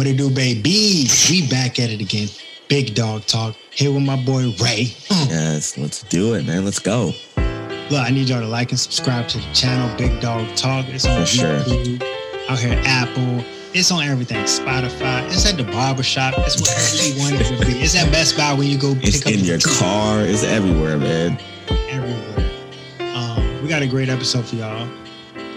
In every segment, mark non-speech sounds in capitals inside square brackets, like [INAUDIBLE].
What it do, baby? We back at it again. Big dog talk. Here with my boy Ray. Yes, let's do it, man. Let's go. Look, I need y'all to like and subscribe to the channel, Big Dog Talk. It's on For sure. YouTube, out here Apple. It's on everything. Spotify. It's at the barbershop. It's whatever [LAUGHS] you want it to be. It's at Best Buy when you go pick It's up in your car. It's everywhere, man. everywhere. Um, we got a great episode for y'all.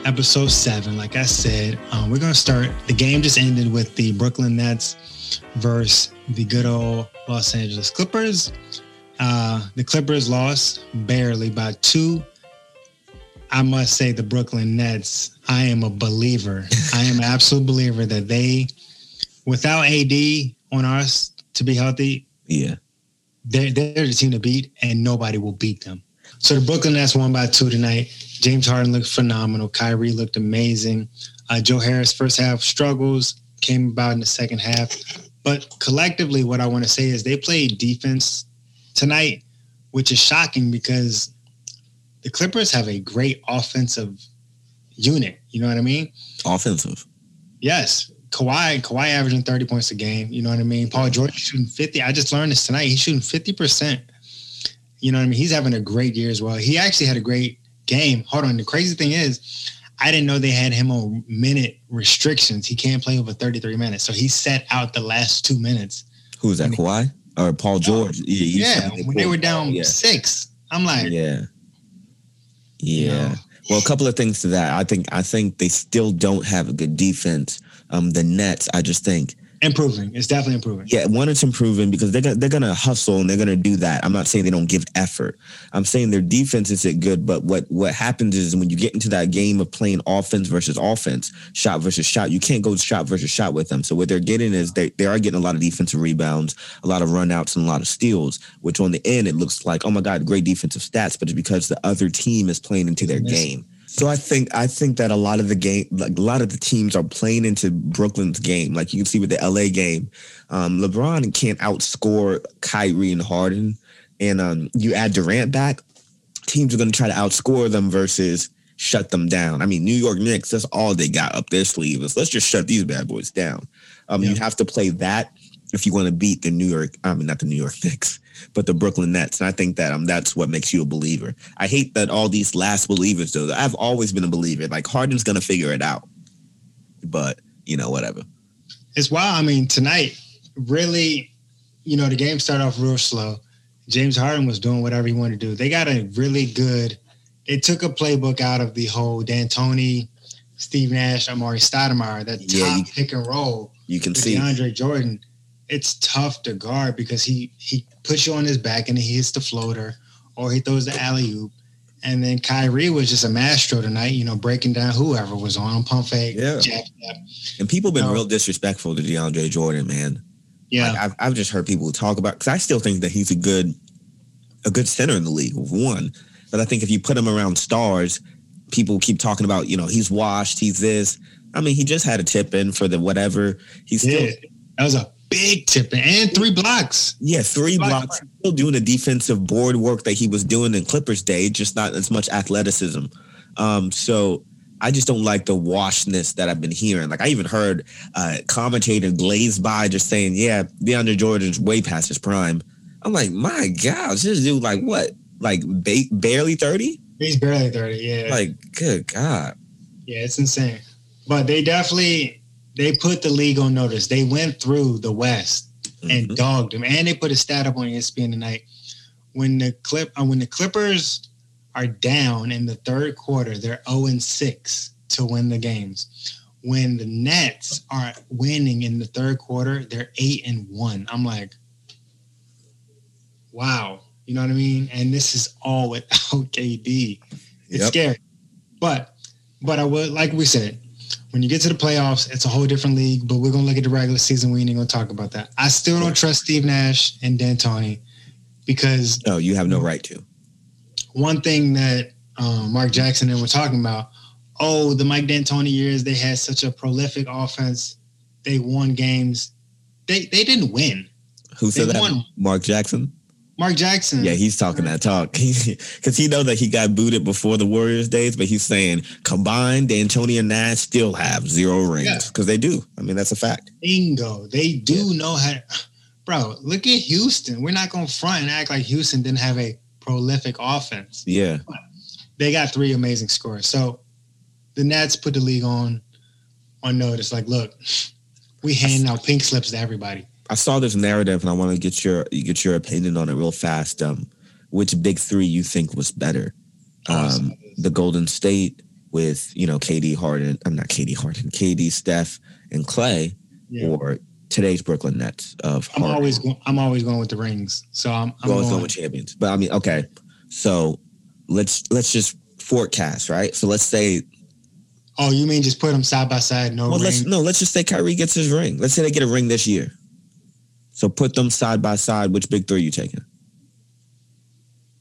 Episode seven, like I said, um, we're gonna start. The game just ended with the Brooklyn Nets versus the good old Los Angeles Clippers. Uh, the Clippers lost barely by two. I must say, the Brooklyn Nets. I am a believer. I am an absolute believer that they, without AD on us to be healthy, Yeah. they're, they're the team to beat, and nobody will beat them. So the Brooklyn Nets won by two tonight. James Harden looked phenomenal. Kyrie looked amazing. Uh, Joe Harris first half struggles came about in the second half, but collectively, what I want to say is they played defense tonight, which is shocking because the Clippers have a great offensive unit. You know what I mean? Offensive. Yes. Kawhi, Kawhi averaging 30 points a game. You know what I mean? Paul George shooting 50. I just learned this tonight. He's shooting 50%. You know what I mean? He's having a great year as well. He actually had a great game. Hold on. The crazy thing is, I didn't know they had him on minute restrictions. He can't play over 33 minutes. So he set out the last two minutes. Who's that? Kawhi or Paul George? Yeah. Yeah. When they were down Yeah. six, I'm like, Yeah. Yeah. No. Well, a couple of things to that. I think I think they still don't have a good defense. Um, the Nets, I just think, improving. It's definitely improving. yeah, one, it's improving because they're gonna, they're gonna hustle and they're gonna do that. I'm not saying they don't give effort. I'm saying their defense isn't good, but what what happens is when you get into that game of playing offense versus offense, shot versus shot, you can't go shot versus shot with them. So what they're getting is they they are getting a lot of defensive rebounds, a lot of runouts, and a lot of steals. Which on the end it looks like, oh my god, great defensive stats, but it's because the other team is playing into their game. So I think I think that a lot of the game, like a lot of the teams, are playing into Brooklyn's game. Like you can see with the LA game, um, LeBron can't outscore Kyrie and Harden, and um, you add Durant back, teams are going to try to outscore them versus shut them down. I mean, New York Knicks, that's all they got up their sleeve is let's just shut these bad boys down. Um, You have to play that if you want to beat the New York, I mean, not the New York [LAUGHS] Knicks, but the Brooklyn Nets. And I think that um, that's what makes you a believer. I hate that all these last believers, though. I've always been a believer. Like Harden's going to figure it out, but you know, whatever. It's wild. I mean, tonight, really, you know, the game started off real slow. James Harden was doing whatever he wanted to do. They got a really good. They took a playbook out of the whole D'Antoni, Steve Nash, Amar'e Stoudemire, that Yeah, top you- pick and roll You can see. DeAndre Jordan. It's tough to guard because he he puts you on his back and he hits the floater or he throws the alley oop. And then Kyrie was just a maestro tonight, you know, breaking down whoever was on pump fake, Yeah. step. And people have been real disrespectful to DeAndre Jordan, man. Yeah. Like, I've, I've just heard people talk about because I still think that he's a good a good center in the league one but I think if you put him around stars people keep talking about you know he's washed he's this I mean he just had a tip in for the whatever he's still Yeah, that was a big tip and three blocks. yeah three Block- blocks still doing the defensive board work that he was doing in Clippers day just not as much athleticism um so I just don't like the washness that I've been hearing. Like I even heard uh commentator glaze by just saying, "Yeah, DeAndre Jordan's way past his prime." I'm like, my gosh, this dude like what? Like ba- barely thirty? He's barely thirty. Yeah, Like, good God. yeah, it's insane. But they definitely they put the league on notice. They went through the West and Mhm. dogged them, and they put a stat up on ESPN tonight. When the clip, uh, when the Clippers are down in the third quarter, they're zero and six to win the games. When the Nets are winning in the third quarter, they're eight and one. I'm like, wow, you know what I mean? And this is all without [LAUGHS] KD. It's Yep. scary, but but I would like we said, when you get to the playoffs, it's a whole different league. But we're gonna look at the regular season. We ain't gonna talk about that. I still don't trust Steve Nash and D'Antoni because No, you have no right to. one thing that um, Mark Jackson and we're talking about, oh, the Mike D'Antoni years, they had such a prolific offense. They won games. They they didn't win. Who said They that? won. Mark Jackson? Mark Jackson. Yeah, he's talking that talk [LAUGHS] because he know that he got booted before the Warriors days, but he's saying combined, D'Antoni and Nash still have zero rings because yeah. they do. I mean, that's a fact. Bingo, they do yeah. know how. [SIGHS] Bro, look at Houston. We're not going to front and act like Houston didn't have a prolific offense. Yeah, they got three amazing scores. So the Nets put the league on on notice. Like, look, we hand out pink slips to everybody. I saw this narrative, and I want to get your get your opinion on it real fast. Um, which big three you think was better? Um, the Golden State with you know KD Harden. I'm not KD Harden. KD Steph and Clay, yeah. or today's Brooklyn Nets of. I'm always going. I'm always going with the rings. So I'm, I'm going, going with champions. But I mean, okay. So let's let's just forecast, right? So let's say. Oh, you mean just put them side by side? No. Well, ring? let's no. Let's just say Kyrie gets his ring. Let's say they get a ring this year. So put them side by side. Which big three are you taking?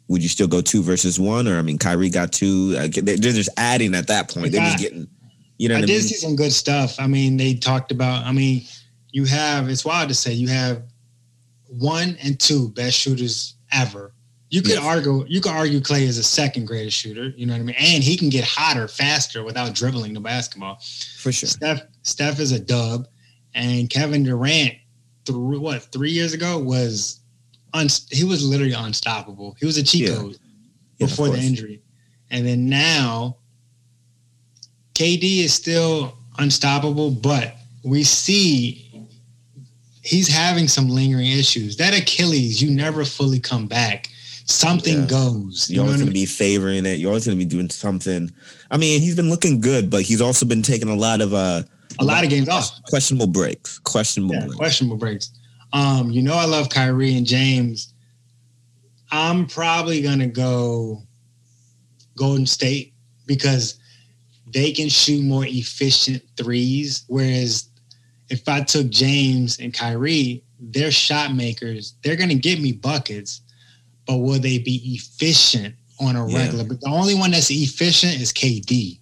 Would you still go two versus one, or I mean, Kyrie got two. They're just adding at that point. They're just getting. You know, I did I mean? see some good stuff. I mean, they talked about. I mean, you have. It's wild to say you have one and two best shooters ever. You could yes. argue. You could argue Clay is a second greatest shooter. You know what I mean? And he can get hotter faster without dribbling the basketball. For sure. Steph. Steph is a dub, and Kevin Durant three what three years ago was un, he was literally unstoppable. He was a cheat code yeah. before the injury, and then now KD is still unstoppable, but we see he's having some lingering issues. That Achilles, you never fully come back. Something yeah. goes. You You're always going to be favoring it. You're always going to be doing something. I mean, he's been looking good, but he's also been taking a lot of uh a lot of games off. Questionable breaks. Questionable yeah, breaks. Questionable breaks. Um, you know I love Kyrie and James. I'm probably gonna go Golden State because they can shoot more efficient threes. Whereas if I took James and Kyrie, they're shot makers. They're gonna get me buckets, but will they be efficient on a regular? But the only one that's efficient is KD.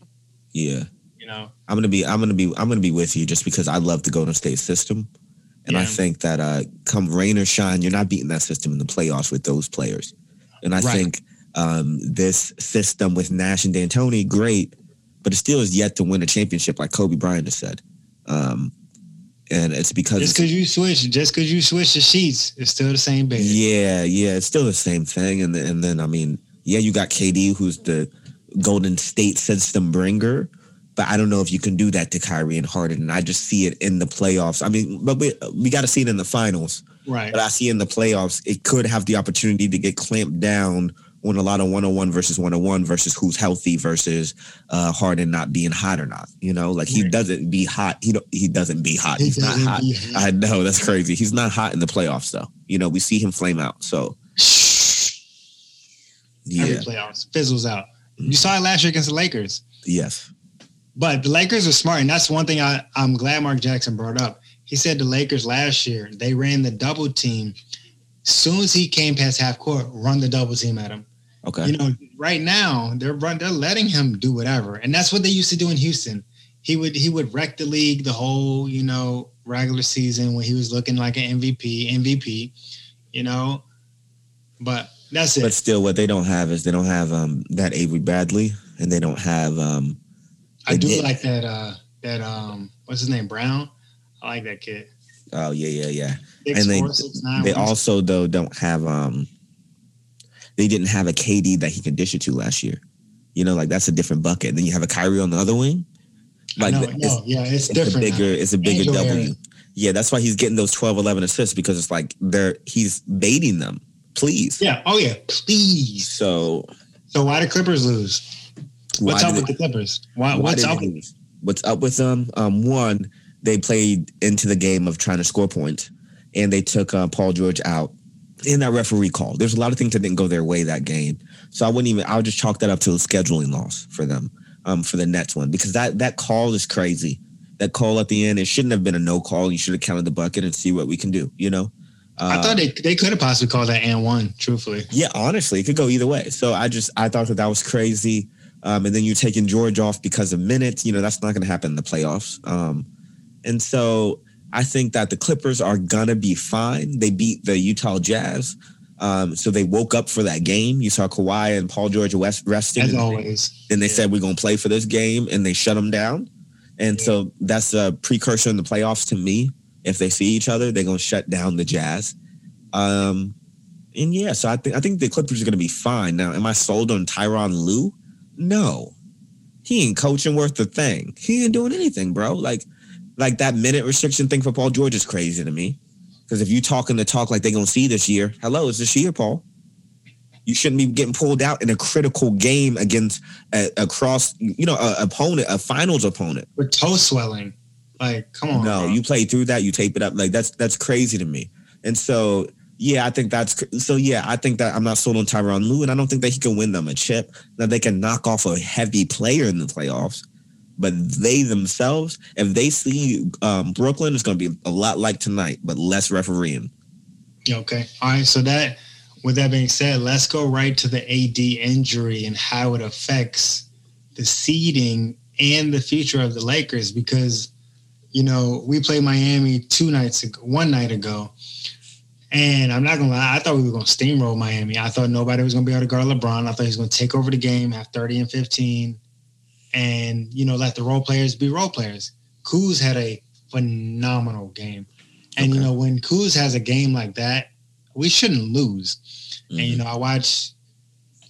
Yeah know. I'm gonna be I'm gonna be I'm gonna be with you just because I love the Golden State system. And yeah. I think that uh, come rain or shine, you're not beating that system in the playoffs with those players. And I right. think um, this system with Nash and D'Antoni, great, but it still is yet to win a championship, like Kobe Bryant has said. Um, and it's because just because you switch, just because you switch the sheets, it's still the same bed. Yeah, yeah, it's still the same thing. And and then I mean, yeah, you got KD, who's the Golden State system bringer, but I don't know if you can do that to Kyrie and Harden. And I just see it in the playoffs. I mean, but we we got to see it in the finals. Right. But I see in the playoffs, it could have the opportunity to get clamped down on a lot of one on one versus one on one versus who's healthy versus uh, Harden not being hot or not. You know, like he right. doesn't be hot. He don't, he doesn't be hot. He He's not hot. hot. I know that's crazy. He's not hot in the playoffs though. You know, we see him flame out. So yeah, Every playoffs fizzles out. You saw it last year against the Lakers. Yes. But the Lakers are smart, and that's one thing I, I'm glad Mark Jackson brought up. He said the Lakers last year they ran the double team. Soon as he came past half court, run the double team at him. Okay. You know, right now they're run, they're letting him do whatever, and that's what they used to do in Houston. He would he would wreck the league the whole you know regular season when he was looking like an MVP MVP, you know. But that's it. But still, what they don't have is they don't have um that Avery Bradley, and they don't have um I do like that. Uh, that um, what's his name? Brown. I like that kid. Oh yeah, yeah, yeah. Six, and they four, six, nine, they also though don't have um, they didn't have a KD that he could dish it to last year. You know, like that's a different bucket. Then you have a Kyrie on the other wing. Like know, no, yeah, it's, it's different. A bigger, now. it's a bigger Angel W. Area. Yeah, that's why he's getting those 12, 11 assists because it's like they're he's baiting them. Please. Yeah. Oh yeah. Please. So. So why the Clippers lose? What's up with the Clippers? Why, why what's up? What's up with them? Um, one, they played into the game of trying to score points, and they took uh, Paul George out in that referee call. There's a lot of things that didn't go their way that game, so I wouldn't even. I would just chalk that up to a scheduling loss for them, um, for the Nets one because that that call is crazy. That call at the end, it shouldn't have been a no call. You should have counted the bucket and see what we can do. You know. Uh, I thought they, they could have possibly called that and one. Truthfully, yeah, honestly, it could go either way. So I just I thought that that was crazy. Um, and then you're taking George off because of minutes. You know, that's not going to happen in the playoffs. Um, and so I think that the Clippers are going to be fine. They beat the Utah Jazz. Um, so they woke up for that game. You saw Kawhi and Paul George West resting. As and, always. And they Yeah. said we're gonna play for this game, and they shut them down. And Yeah. so that's a precursor in the playoffs to me. If they see each other, they're gonna shut down the Jazz. Um, and yeah, so I think I think the Clippers are gonna be fine. Now, am I sold on Tyronn Lue? No, he ain't coaching worth a thing. He ain't doing anything, bro. Like, like that minute restriction thing for Paul George is crazy to me. Because if you talking the talk like they gonna see this year, hello, it's this year, Paul. You shouldn't be getting pulled out in a critical game against a, across, you know, a opponent, a finals opponent. With toe swelling. Like, come on. No, bro. you play through that, you tape it up. Like that's that's crazy to me. And so yeah, I think that's so. Yeah, I think that I'm not sold on Tyronn Lue, and I don't think that he can win them a chip. That they can knock off a heavy player in the playoffs, but they themselves, if they see um, Brooklyn, it's going to be a lot like tonight, but less refereeing. Okay. All right. So that, with that being said, let's go right to the AD injury and how it affects the seeding and the future of the Lakers because, you know, we played Miami two nights ago, one night ago. And I'm not gonna lie, I thought we were gonna steamroll Miami. I thought nobody was gonna be able to guard LeBron. I thought he was gonna take over the game, have 30 and 15, and you know, let the role players be role players. Kuz had a phenomenal game. And you know, when Kuz has a game like that, we shouldn't lose. And you Mhm. know, I watched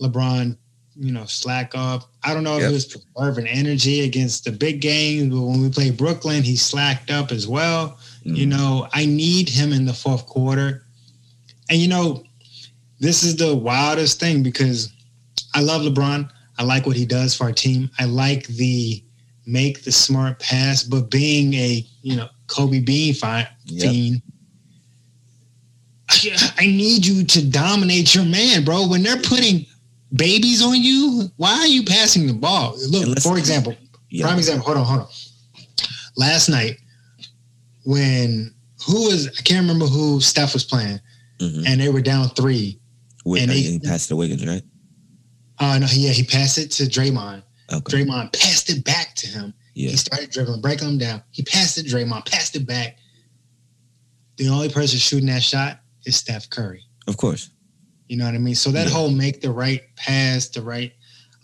LeBron, you know, slack up. I don't know if Yep. he was preserving energy against the big games, but when we played Brooklyn, he slacked up as well. You Mhm. know, I need him in the fourth quarter. And you know, this is the wildest thing because I love LeBron. I like what he does for our team. I like the make the smart pass, but being a you know Kobe Bean fi- Yep. fiend, I need you to dominate your man, bro. When they're putting babies on you, why are you passing the ball? Look, for example, Yeah. prime example. Hold on, hold on. Last night, when who was I can't remember who Steph was playing, Mhm. and they were down three. Wi- and uh, they- he passed to Wiggins, right? Uh no, yeah, he passed it to Draymond. Okay. Draymond passed it back to him. Yeah. He started dribbling, breaking him down. He passed it to Draymond, passed it back. The only person shooting that shot is Steph Curry. Of course. You know what I mean? So that Yeah. whole make the right pass, the right.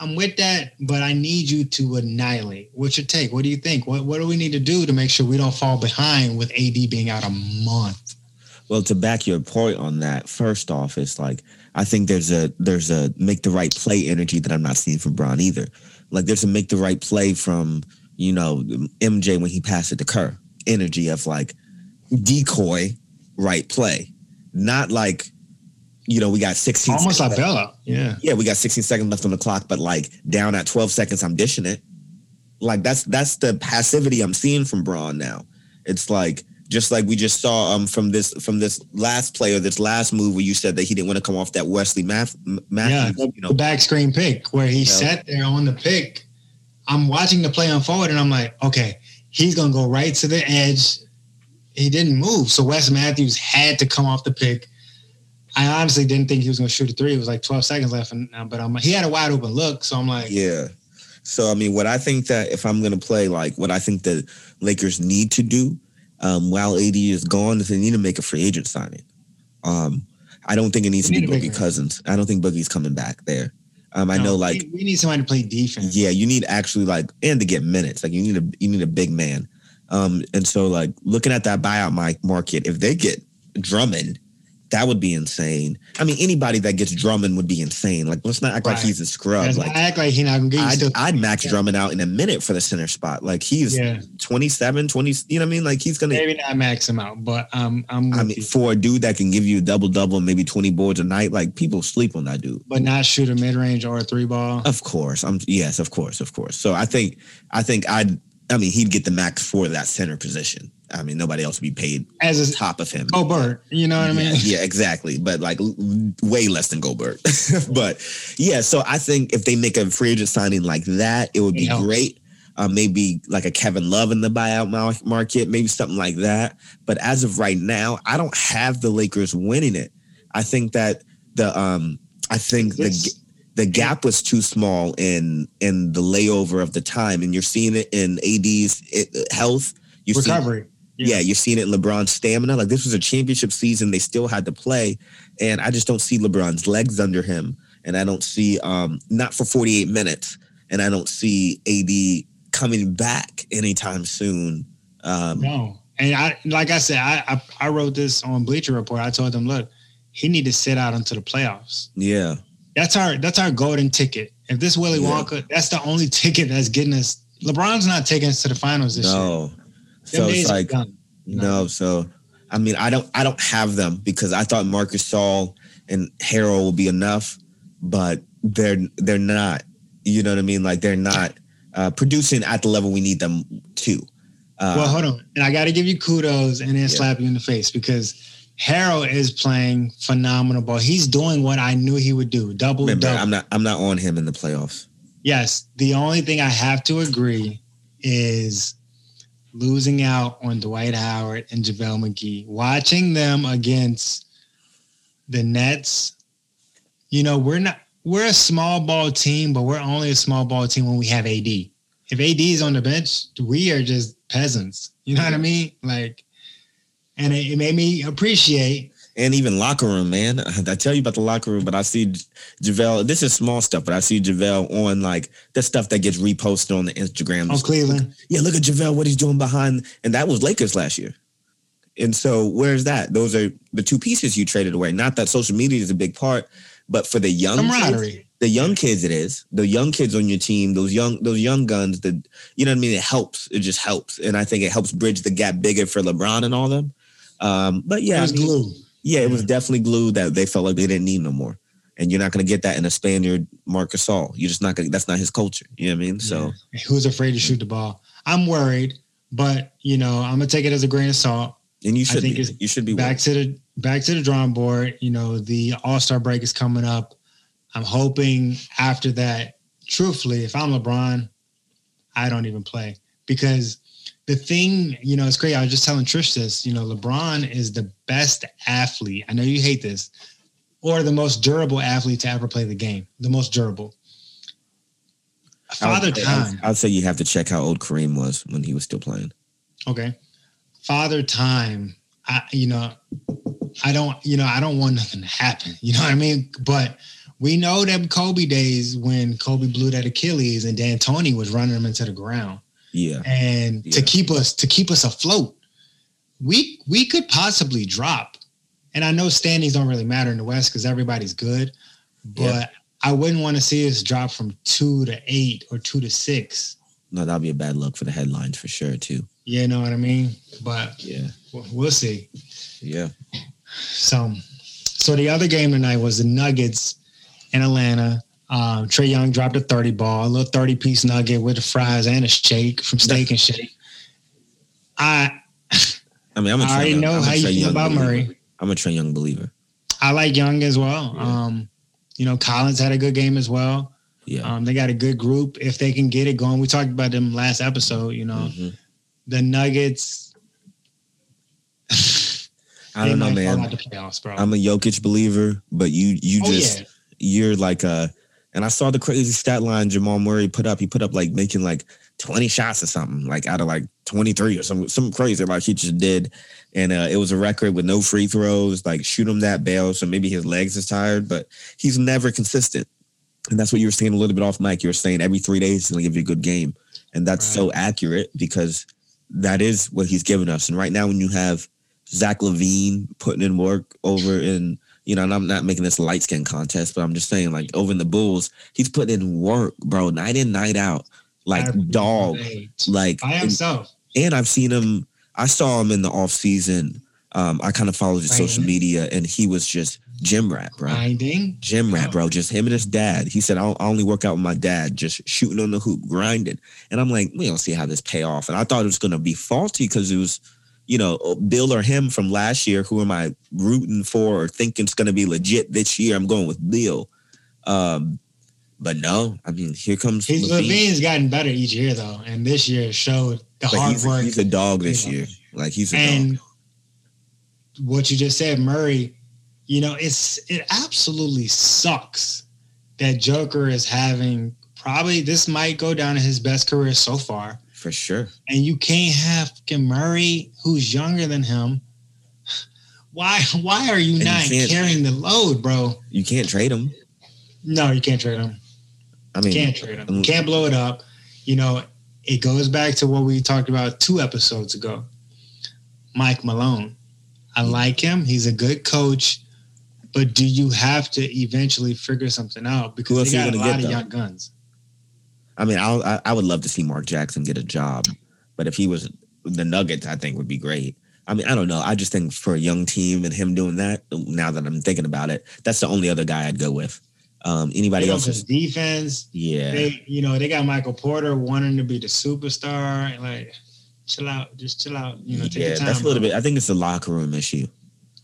I'm with that, but I need you to annihilate. What's your take? What do you think? What What do we need to do to make sure we don't fall behind with AD being out a month? Well, to back your point on that, first off, it's like I think there's a there's a make the right play energy that I'm not seeing from Bron either. Like there's a make the right play from you know MJ when he passed it to Kerr. Energy of like decoy right play, not like you know we got 16 Almost like. Bella. Yeah. yeah we got 16 seconds left on the clock, but like down at 12 seconds I'm dishing it. Like that's that's the passivity I'm seeing from Bron now. It's like just like we just saw um from this from this last play or this last move where you said that he didn't want to come off that Wesley Math, Yeah, Matthews, the, you know, the back screen pick where he Yeah. sat there on the pick. I'm watching the play unfold and I'm like, okay, he's gonna go right to the edge. He didn't move, so Wes Matthews had to come off the pick. I honestly didn't think he was gonna shoot a three. It was like 12 seconds left, and uh, but I'm he had a wide open look, so I'm like, yeah. So I mean, what I think that if I'm gonna play like what I think the Lakers need to do um, while AD is gone they need to make a free agent signing. Um, I don't think it needs We to be Boogie Cousins. I don't think Boogie's coming back there. Um, I no, know like we, need somebody to play defense. Yeah, you need actually like and to get minutes. Like you need a you need a big man. Um, and so like looking at that buyout market, if they get Drummond, that would be insane. I mean, anybody that gets Drummond would be insane. Like let's not act like he's a scrub. Let's Like act like he not gonna get I'd, still. I'd max Yeah. Drummond out in a minute for the center spot. Like he's yeah, 27, 20, you know what I mean? Like he's gonna maybe not max him out, but um, I'm I mean, you. for a dude that can give you a double double maybe 20 boards a night, like people sleep on that dude. but not shoot a mid range or a three ball. Of course. I'm yes, of course, of course. So I think I think I'd I mean he'd get the max for that center position. I mean nobody else would be paid As a top of him. Gobert, you know what I mean? Yeah, yeah, exactly. But like way less than Goldberg. [LAUGHS] but yeah, so I think if they make a free agent signing like that, it would be helps. great. Uh, maybe like a Kevin Love in the buyout market, maybe something like that. But as of right now, I don't have the Lakers winning it. I think that the um, I think the This- the gap was too small in in the layover of the time, and you're seeing it in AD's it, health. You see recovery. Yeah. you're seeing it in LeBron's stamina. Like this was a championship season. They still had to play. And I just don't see LeBron's legs under him. And I don't see um not for 48 minutes. And I don't see AD coming back anytime soon. Um no. And I like I said, I, I I wrote this on Bleacher Report. I told them, look, he need to sit out until the playoffs. Yeah. That's our that's our golden ticket. If this Willy yeah. Wonka, that's the only [LAUGHS] ticket that's getting us. LeBron's not taking us to the finals this no. year. So it's like no. no. So I mean, I don't I don't have them because I thought Marcus Gasol and Harrell will be enough, but they're they're not. You know what I mean? Like they're not uh, producing at the level we need them to. Uh, well, hold on, and I got to give you kudos and then yeah. slap you in the face because Harrell is playing phenomenal ball. He's doing what I knew he would do. Double Remember, double. I'm not I'm not on him in the playoffs. Yes. The only thing I have to agree is losing out on Dwight Howard and JaVale McGee. Watching them against the Nets, you know, we're not we're a small ball team, but we're only a small ball team when we have AD. If AD is on the bench, we are just peasants. You know what I mean? Like and it, it, made me appreciate. And even locker room, man. I tell you about the locker room, but I see JaVale. This is small stuff, but I see JaVale on like the stuff that gets reposted on the Instagram. On Cleveland. Yeah, look at JaVale, what he's doing behind. And that was Lakers last year. And so where's that? Those are the two pieces you traded away. Not that social media is a big part, but for the young camaraderie. Kids, the young kids it is. The young kids on your team, those young those young guns, That you know what I mean? It helps. It just helps. And I think it helps bridge the gap bigger for LeBron and all them. Um, but yeah, it was I mean, glue. Yeah, it was definitely glue that they felt like they didn't need no more. And you're not going to get that in a Spaniard, Marcus All. You're just not going. to That's not his culture. You know what I mean? So yeah. who's afraid to shoot the ball? I'm worried, but you know I'm gonna take it as a grain of salt. And you should. I think be. you should be back worried. to the back to the drawing board. You know the All Star break is coming up. I'm hoping after that. Truthfully, if I'm LeBron, I don't even play because the thing, you know, it's great. I was just telling Trish this, you know, LeBron is the best athlete. I know you hate this, or the most durable athlete to ever play the game, the most durable. Father Time. I'd say you have to check how old Kareem was when he was still playing. Okay. Father Time, I, you know, I don't, you know, I don't want nothing to happen. You know what I mean? But we know them Kobe days when Kobe blew that Achilles and D'Antoni was running him into the ground. Yeah. And yeah. to keep us to keep us afloat, we we could possibly drop. And I know standings don't really matter in the West because everybody's good, but yeah. I wouldn't want to see us drop from two to eight or two to six. No, that'd be a bad look for the headlines for sure too. Yeah, you know what I mean. But yeah, we'll see. Yeah. So, so the other game tonight was the Nuggets in Atlanta. Um, Trae Young dropped a 30 ball, a little 30 piece nugget with the fries and a shake from Steak and Shake. I I mean, I'm a I already Young, know I'm how you feel about believer. Murray. I'm a Trae Young believer. I like Young as well. Yeah. Um, you know, Collins had a good game as well. Yeah. Um, they got a good group if they can get it going. We talked about them last episode, you know. Mm-hmm. The Nuggets I don't know, man. I'm a Jokic believer, but you you oh, just yeah. you're like a and I saw the crazy stat line Jamal Murray put up. He put up like making like 20 shots or something, like out of like 23 or some some crazy like he just did. And uh, it was a record with no free throws, like shoot him that bail. So maybe his legs is tired, but he's never consistent. And that's what you were saying a little bit off mic. You were saying every three days he's gonna give you a good game. And that's right. so accurate because that is what he's given us. And right now when you have Zach LaVine putting in work over in you know, and I'm not making this light skin contest, but I'm just saying, like, over in the Bulls, he's putting in work, bro, night in, night out, like dog, like by himself. And, and, I've seen him. I saw him in the off season. Um, I kind of followed his social media, and he was just gym rat, bro. Grinding, gym rat, bro. Just him and his dad. He said, I only work out with my dad, just shooting on the hoop, grinding. And I'm like, we don't see how this pay off. And I thought it was gonna be faulty because it was you know, Bill or him from last year, who am I rooting for or thinking it's going to be legit this year? I'm going with Bill. Um, but no, I mean, here comes His LaVine's gotten better each year though, and this year showed the but hard he's, work. He's a dog this year. Like he's a and dog. What you just said, Murray, you know, it's it absolutely sucks that Joker is having probably this might go down in his best career so far. For sure. And you can't have fucking Murray, who's younger than him. Why? Why are you And not can't- carrying the load, bro? You can't trade him. No, you can't trade him. I mean, you Can't trade him. mm. Can't blow it up. You know, it goes back to what we talked about two episodes ago. Mike Malone. I like him. He's a good coach. But do you have to eventually figure something out? Because they got a lot get, of though? young guns. I mean, I'll, I I would love to see Mark Jackson get a job, but if he was the Nuggets, I think would be great. I mean, I don't know. I just think for a young team and him doing that, now that I'm thinking about it, that's the only other guy I'd go with. Um, anybody else? just Is, defense. yeah, They, you know, they got Michael Porter wanting to be the superstar. And Like, chill out, just chill out. You know, take yeah. time. That's a little bro. bit. I think it's a locker room issue.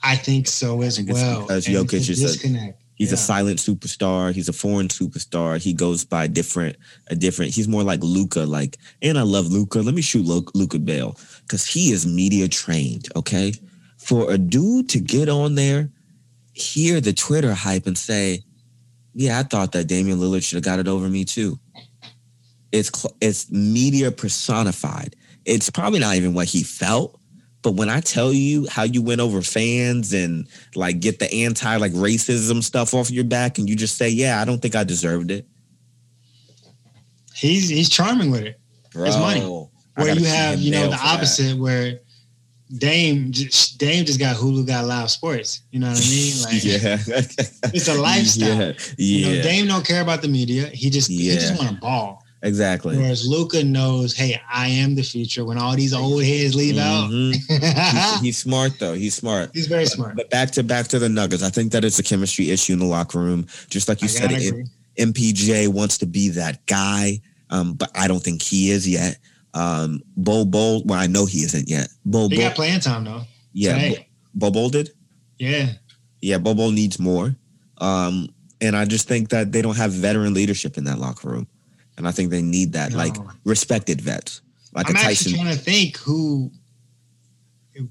I think so as think it's well. because Jokic is a- He's a silent superstar. He's a foreign superstar. He goes by different, a different. He's more like Luka. Like, and I love Luka. Let me shoot Luka Bell because he is media trained. Okay, for a dude to get on there, hear the Twitter hype, and say, "Yeah, I thought that Damian Lillard should have got it over me too." It's it's media personified. It's probably not even what he felt. But when I tell you how you went over fans and like get the anti like racism stuff off your back, and you just say, "Yeah, I don't think I deserved it," He's he's charming with it. bro. It's money. Where you have, you know, the for that. opposite where Dame just Dame just got Hulu got live sports. You know what I mean? [LAUGHS] Like yeah, it's a [LAUGHS] lifestyle. Yeah, You know, Dame don't care about the media. He just he just want to ball. Exactly. Whereas Luka knows, hey, I am the future. When all these old heads leave Mhm. Out, [LAUGHS] he's smart though. He's smart. he's very smart. But back to back to the Nuggets. I think that it's a chemistry issue in the locker room. Just like you I said, it. MPJ wants to be that guy, um, but I don't think he is yet. Um, Bo Bol, well, I know he isn't yet. Bo They Bol, got playing time though. yeah, today. Bo Bol did. Yeah. Yeah, Bobo needs more. Um, and I just think that they don't have veteran leadership in that locker room. And I think they need that, like respected vets. Like I'm a Tyson. trying to think who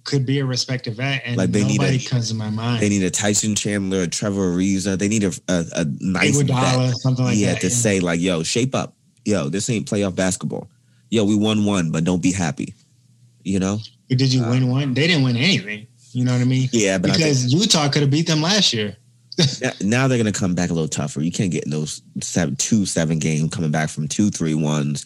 could be a respected vet, and Like, they need nobody a- comes to my mind. They need a Tyson Chandler, a Trevor Ariza. They need a, a, a nice vet. Iguodala, something like that. yeah, that. to say like, yo, shape up. Yo, this ain't playoff basketball. Yo, we won one, but don't be happy. You know? But did you uh, win one? They didn't win anything. You know what I mean? Yeah, but I think Because Utah could have beat them last year. Now, they're gonna come back a little tougher. You can't get in those seven, two seven game coming back from two three ones,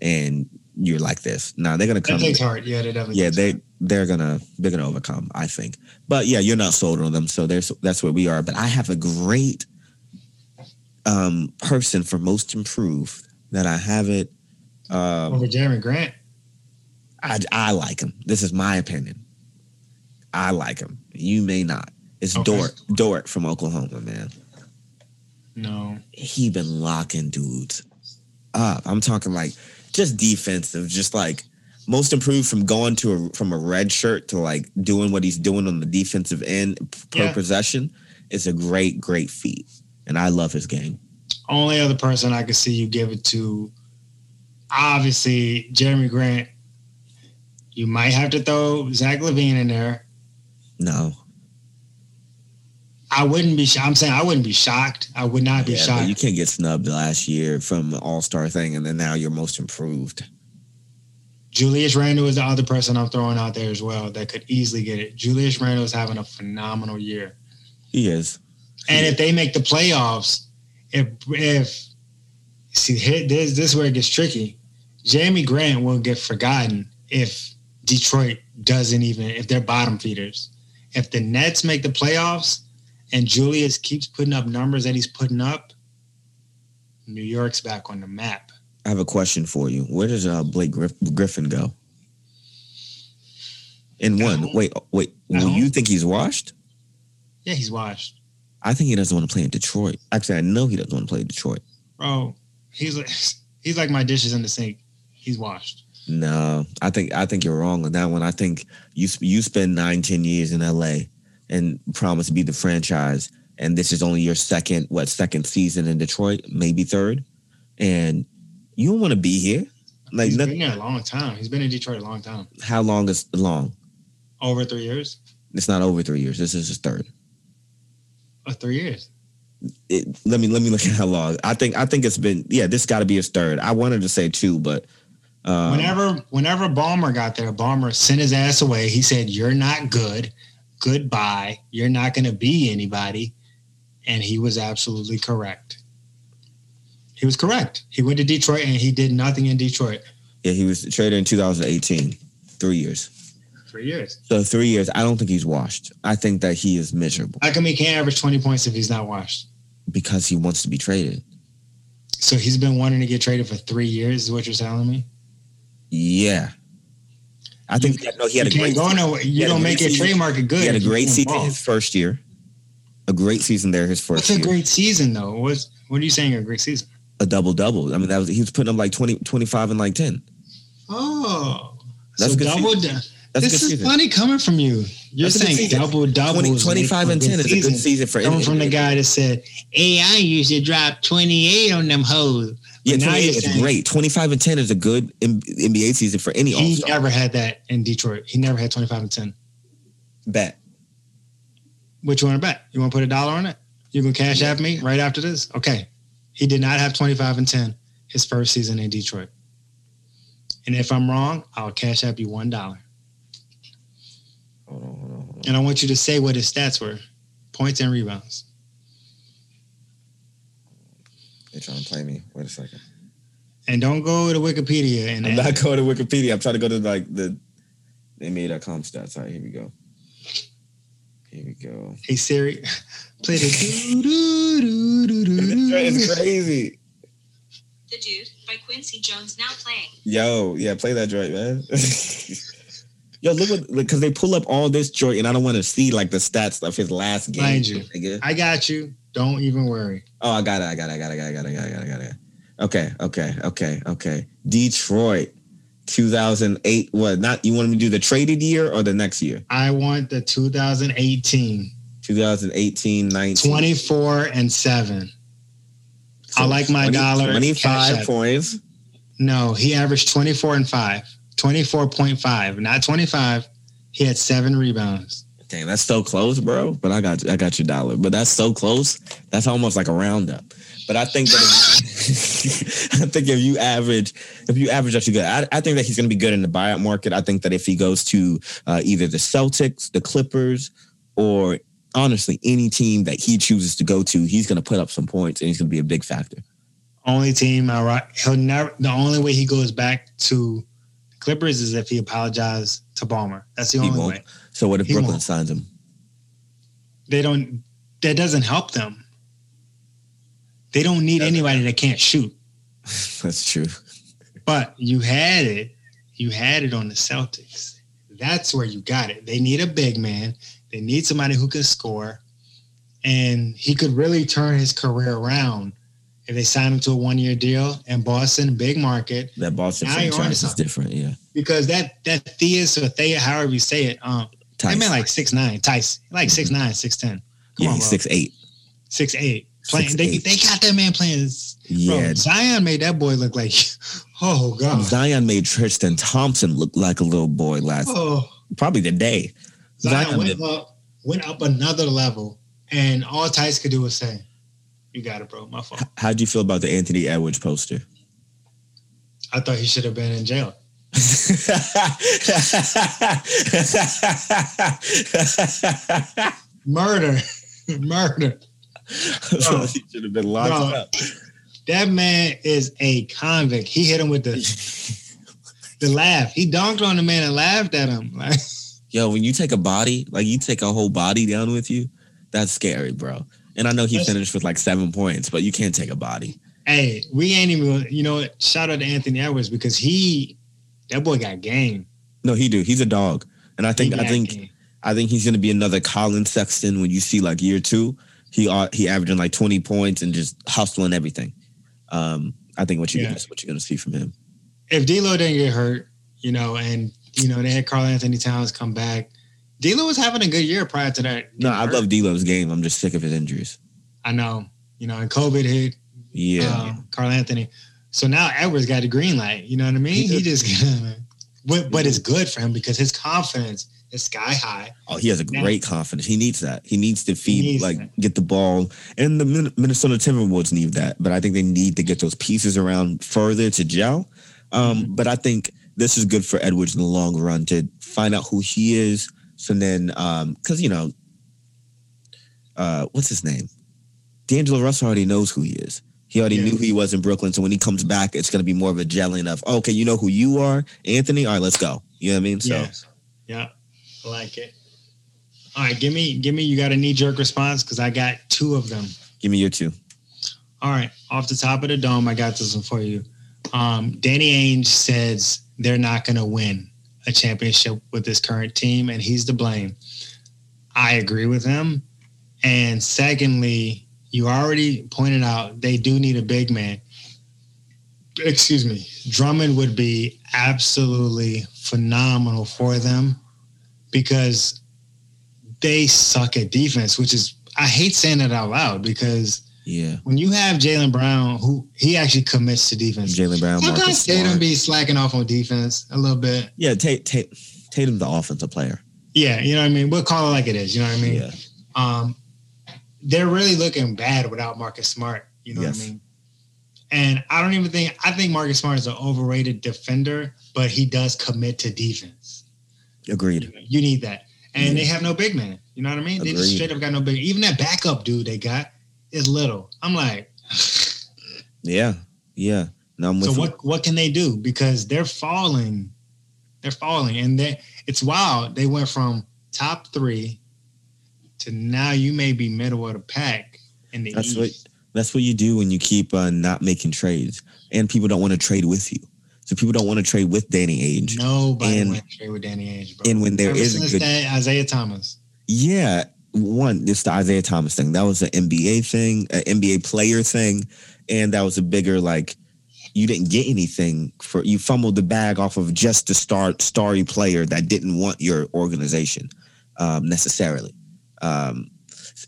and you're like this. Now they're gonna That come. takes heart. Yeah, they definitely. Yeah, they heart. they're gonna they're gonna overcome. I think. But yeah, you're not sold on them, so there's that's where we are. But I have a great um person for most improved that I have it Um, over Jerami Grant. I I like him. This is my opinion. I like him. You may not. It's Okay. Dort Dort from Oklahoma, man. No, he been locking dudes up. I'm talking like just defensive, just like most improved from going to a from a red shirt to like doing what he's doing on the defensive end per Yeah. possession. It's a great, great feat, and I love his game. only other person I could see you give it to, obviously Jerami Grant. You might have to throw Zach LaVine in there. No, I wouldn't be. sh- I'm saying I wouldn't be shocked. I would not be yeah, shocked. you can't get snubbed last year from the All Star thing, and then now you're most improved. Julius Randle is the other person I'm throwing out there as well that could easily get it. Julius Randle is having a phenomenal year. He is. And if they make the playoffs, if if see hit this this is where it gets tricky. Jamie Grant will get forgotten if Detroit doesn't even if they're bottom feeders. If the Nets make the playoffs and Julius keeps putting up numbers that he's putting up, New York's back on the map. I have a question for you. Where does uh, Blake Griff- Griffin go? In one, home. wait, wait. At Will home. you think he's washed? Yeah, he's washed. I think he doesn't want to play in Detroit. Actually, I know he doesn't want to play in Detroit. Bro, he's like [LAUGHS] he's like my dishes in the sink. He's washed. No, I think I think you're wrong on that one. I think you sp- you spend nine, ten years in LA and promise to be the franchise, and this is only your second what second season in Detroit, maybe third, and you don't want to be here. Like, He's noth- been there a long time. He's been in Detroit a long time. how long is long? Over three years. It's not over three years. This is his third. Or three years. It, let me let me look at how long. I think I think it's been yeah. This got to be his third. I wanted to say two, but Um, Whenever whenever Ballmer got there, Ballmer sent his ass away. He said, "You're not good. Goodbye. You're not going to be anybody." And he was absolutely correct. He was correct. He went to Detroit and he did nothing in Detroit. yeah, he was traded in 2018, three years. Three years. So three years, I don't think he's washed. I think that he is miserable How come he can't average 20 points if he's not washed? because he wants to be traded. So he's been wanting to get traded for three years, is what you're telling me? Yeah. I think no, he had you a can't great go nowhere. You don't make your trademark good. He had a great season ball. his first year. A great season there his first What's a great season though? What's what are you saying? A great season? a double double. I mean, that was he was putting up like 20, 25 and like 10. Oh, That's so a good double. da- That's this is funny coming from you. You're That's saying double double. 20, 25 and 10 is a good season for Coming from the guy that said, "Hey, I used to drop 28 on them hoes." Yeah, now 28 is saying- great. 25 and 10 is a good NBA season for any All He Star. never had that in Detroit. He never had 25 and 10. Bet. What you want to bet? You want to put a dollar on it? You can cash Yeah. app me right after this? Okay. He did not have 25 and 10 his first season in Detroit. And if I'm wrong, I'll cash app you one dollar. Hold on, hold on, hold on. And I want you to say what his stats were points and rebounds. They're trying to play me. Wait a second. And don't go to Wikipedia and I'm not going to Wikipedia. I'm trying to go to like the NBA.com stats. All right, here we go. Here we go. hey Siri, [LAUGHS] play the doo doo doo doo doo This joint doo. is crazy. The Dude by Quincy Jones now playing. Yo, yeah, play that joint, man. [LAUGHS] Yo, look what because they pull up all this joint, and I don't want to see like the stats of his last game. Mind you. nigga. I got you. Don't even worry. Oh, I got it. I got it. I got it. I got it. I got it. I got it. I got it. Okay. Okay. Okay. Okay. Detroit, 2008. What? Not you want me to do the traded year or the next year? I want the 2018 2018, 19. 24 and 7. I like my dollar. 25 points. No, he averaged 24 and 5. 24.5, not 25. He had seven rebounds. Dang, that's so close, bro. But I got I got your dollar. But that's so close. That's almost like a roundup. But I think that if, [LAUGHS] I think if you average if you average actually good, I, I think that he's going to be good in the buyout market. I think that if he goes to uh, either the Celtics, the Clippers, or honestly any team that he chooses to go to, he's going to put up some points and he's going to be a big factor. Only team, all right. He'll never. The only way he goes back to Clippers is if he apologized to Ballmer. That's the He only won't. way. So what if He Brooklyn won't. signs him? They don't. That doesn't help them. They don't need anybody that can't shoot. [LAUGHS] That's true. But you had it. You had it on the Celtics. That's where you got it. They need a big man. They need somebody who can score. And he could really turn his career around if they sign him to a one year deal in Boston, big market. That Boston Now you're onto franchise is different. Yeah. Because that that Theus or Thea, however you say it, um, Theis. they man like six nine, Theis, like six nine, six ten. Come yeah, on, six eight. six eight. Playing, they, 6'8". they got that man playing. Yeah. Bro, Zion made that boy look like, [LAUGHS] oh god, Zion made Tristan Thompson look like a little boy last oh. probably today. Zion, Zion went did- up, went up another level, and all Theis could do was say, "You got it, bro. My fault." How'd you feel about the Anthony Edwards poster? I thought he should have been in jail. [LAUGHS] Murder, [LAUGHS] murder. he should have been locked Bro. up. That man is a convict. He hit him with the [LAUGHS] the laugh. He donked on the man and laughed at him. Like, Yo, when you take a body, like you take a whole body down with you, that's scary, bro. And I know he finished with like seven points, but you can't take a body. hey, we ain't even. You know what? Shout out to Anthony Edwards because he, that boy got game. No, he do. He's a dog. And I think I think game. I think he's gonna be another Collin Sexton when you see like year two. He uh, he averaging like 20 points and just hustling everything. Um, I think what you yeah. what you're gonna see from him. if D'Lo didn't get hurt, you know, and you know they had Karl-Anthony Towns come back. D'Lo was having a good year prior to that. No, I hurt. love D'Lo's game. I'm just sick of his injuries. I know, you know, and COVID hit Yeah. um, Karl-Anthony, so now Edwards got a green light. You know what I mean? He He, just, [LAUGHS] but, but it's good for him because his confidence is sky high. Oh, he has a great confidence. He needs that. He needs to feed, needs like, that. get the ball. And the Minnesota Timberwolves need that. But I think they need to get those pieces around further to gel. Um, but I think this is good for Edwards in the long run to find out who he is. So then, um, because you know, uh, what's his name? D'Angelo Russell already knows who he is. He already Yeah. knew who he was in Brooklyn. So when he comes back, it's going to be more of a gelling of, okay, you know who you are, Anthony. All right, let's go. You know what I mean? So Yeah. Yeah. I like it. All right, give me give me you got a knee jerk response because I got two of them. give me your two. All right, off the top of the dome, I got this one for you. Um, Danny Ainge says they're not going to win a championship with this current team, and he's to blame. I agree with him. And secondly, you already pointed out they do need a big man. Excuse me. Drummond would be absolutely phenomenal for them because they suck at defense, which is, I hate saying it out loud because Yeah. when you have Jaylen Brown, who he actually commits to defense. Jaylen Brown, Marcus Sometimes Tatum Smart. be slacking off on defense a little bit. Yeah, Tate, Tate, Tatum's the offensive player. Yeah, you know what I mean. We'll call it like it is. You know what I mean. Yeah. Um, they're really looking bad without Marcus Smart. You know Yes. what I mean. And I don't even think I think Marcus Smart is an overrated defender, but he does commit to defense. Agreed. You need that, and Yeah. they have no big man. You know what I mean? They just straight up got no big. Even that backup dude they got is little. I'm like, Yeah. Yeah. No, I'm with so you. what what can they do because they're falling they're falling and they it's wild they went from top three to now you may be middle of the pack in the That's east what that's what you do when you keep uh, not making trades, and people don't want to trade with you. So people don't want to trade with Danny Ainge. nobody and- to trade with Danny Ainge bro and when there Ever is a good- that Isaiah Thomas Yeah, one, it's the Isaiah Thomas thing. That was an NBA thing, an NBA player thing, and that was a bigger like you didn't get anything for you fumbled the bag off of just the star starry player that didn't want your organization um, necessarily. Um,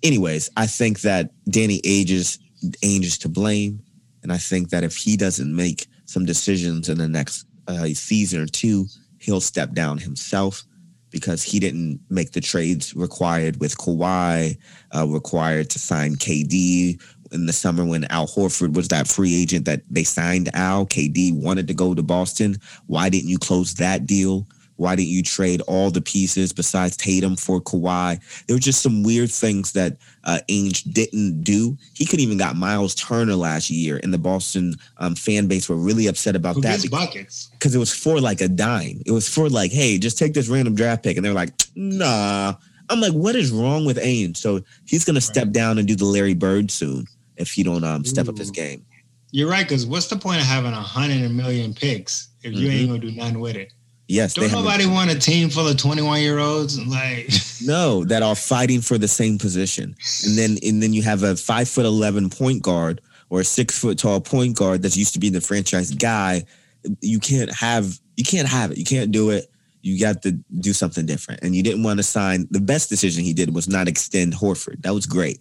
anyways, I think that Danny ages Ainge is to blame, and I think that if he doesn't make some decisions in the next uh, season or two, he'll step down himself because he didn't make the trades required with Kawhi, uh, required to sign KD in the summer when Al Horford was that free agent that they signed Al. KD wanted to go to Boston. Why didn't you close that deal? Why didn't you trade all the pieces besides Tatum for Kawhi? There were just some weird things that uh, Ainge didn't do. He could even got Miles Turner last year, and the Boston um, fan base were really upset about who that because it was for like a dime. It was for like, hey, just take this random draft pick, and they're like, nah. I'm like, what is wrong with Ainge? So he's gonna step down and do the Larry Bird soon if he don't um step up his game. you're right because what's the point of having a hundred million picks if you Mhm. ain't gonna do nothing with it Yes, don't nobody want a team full of 21 year olds like [LAUGHS] no that are fighting for the same position, and then and then you have a five foot eleven point guard or a six foot tall point guard that's used to be the franchise guy. You can't have you can't have it. You can't do it. You got to do something different. And you didn't want to sign. The best decision he did was not extend Horford. That was great.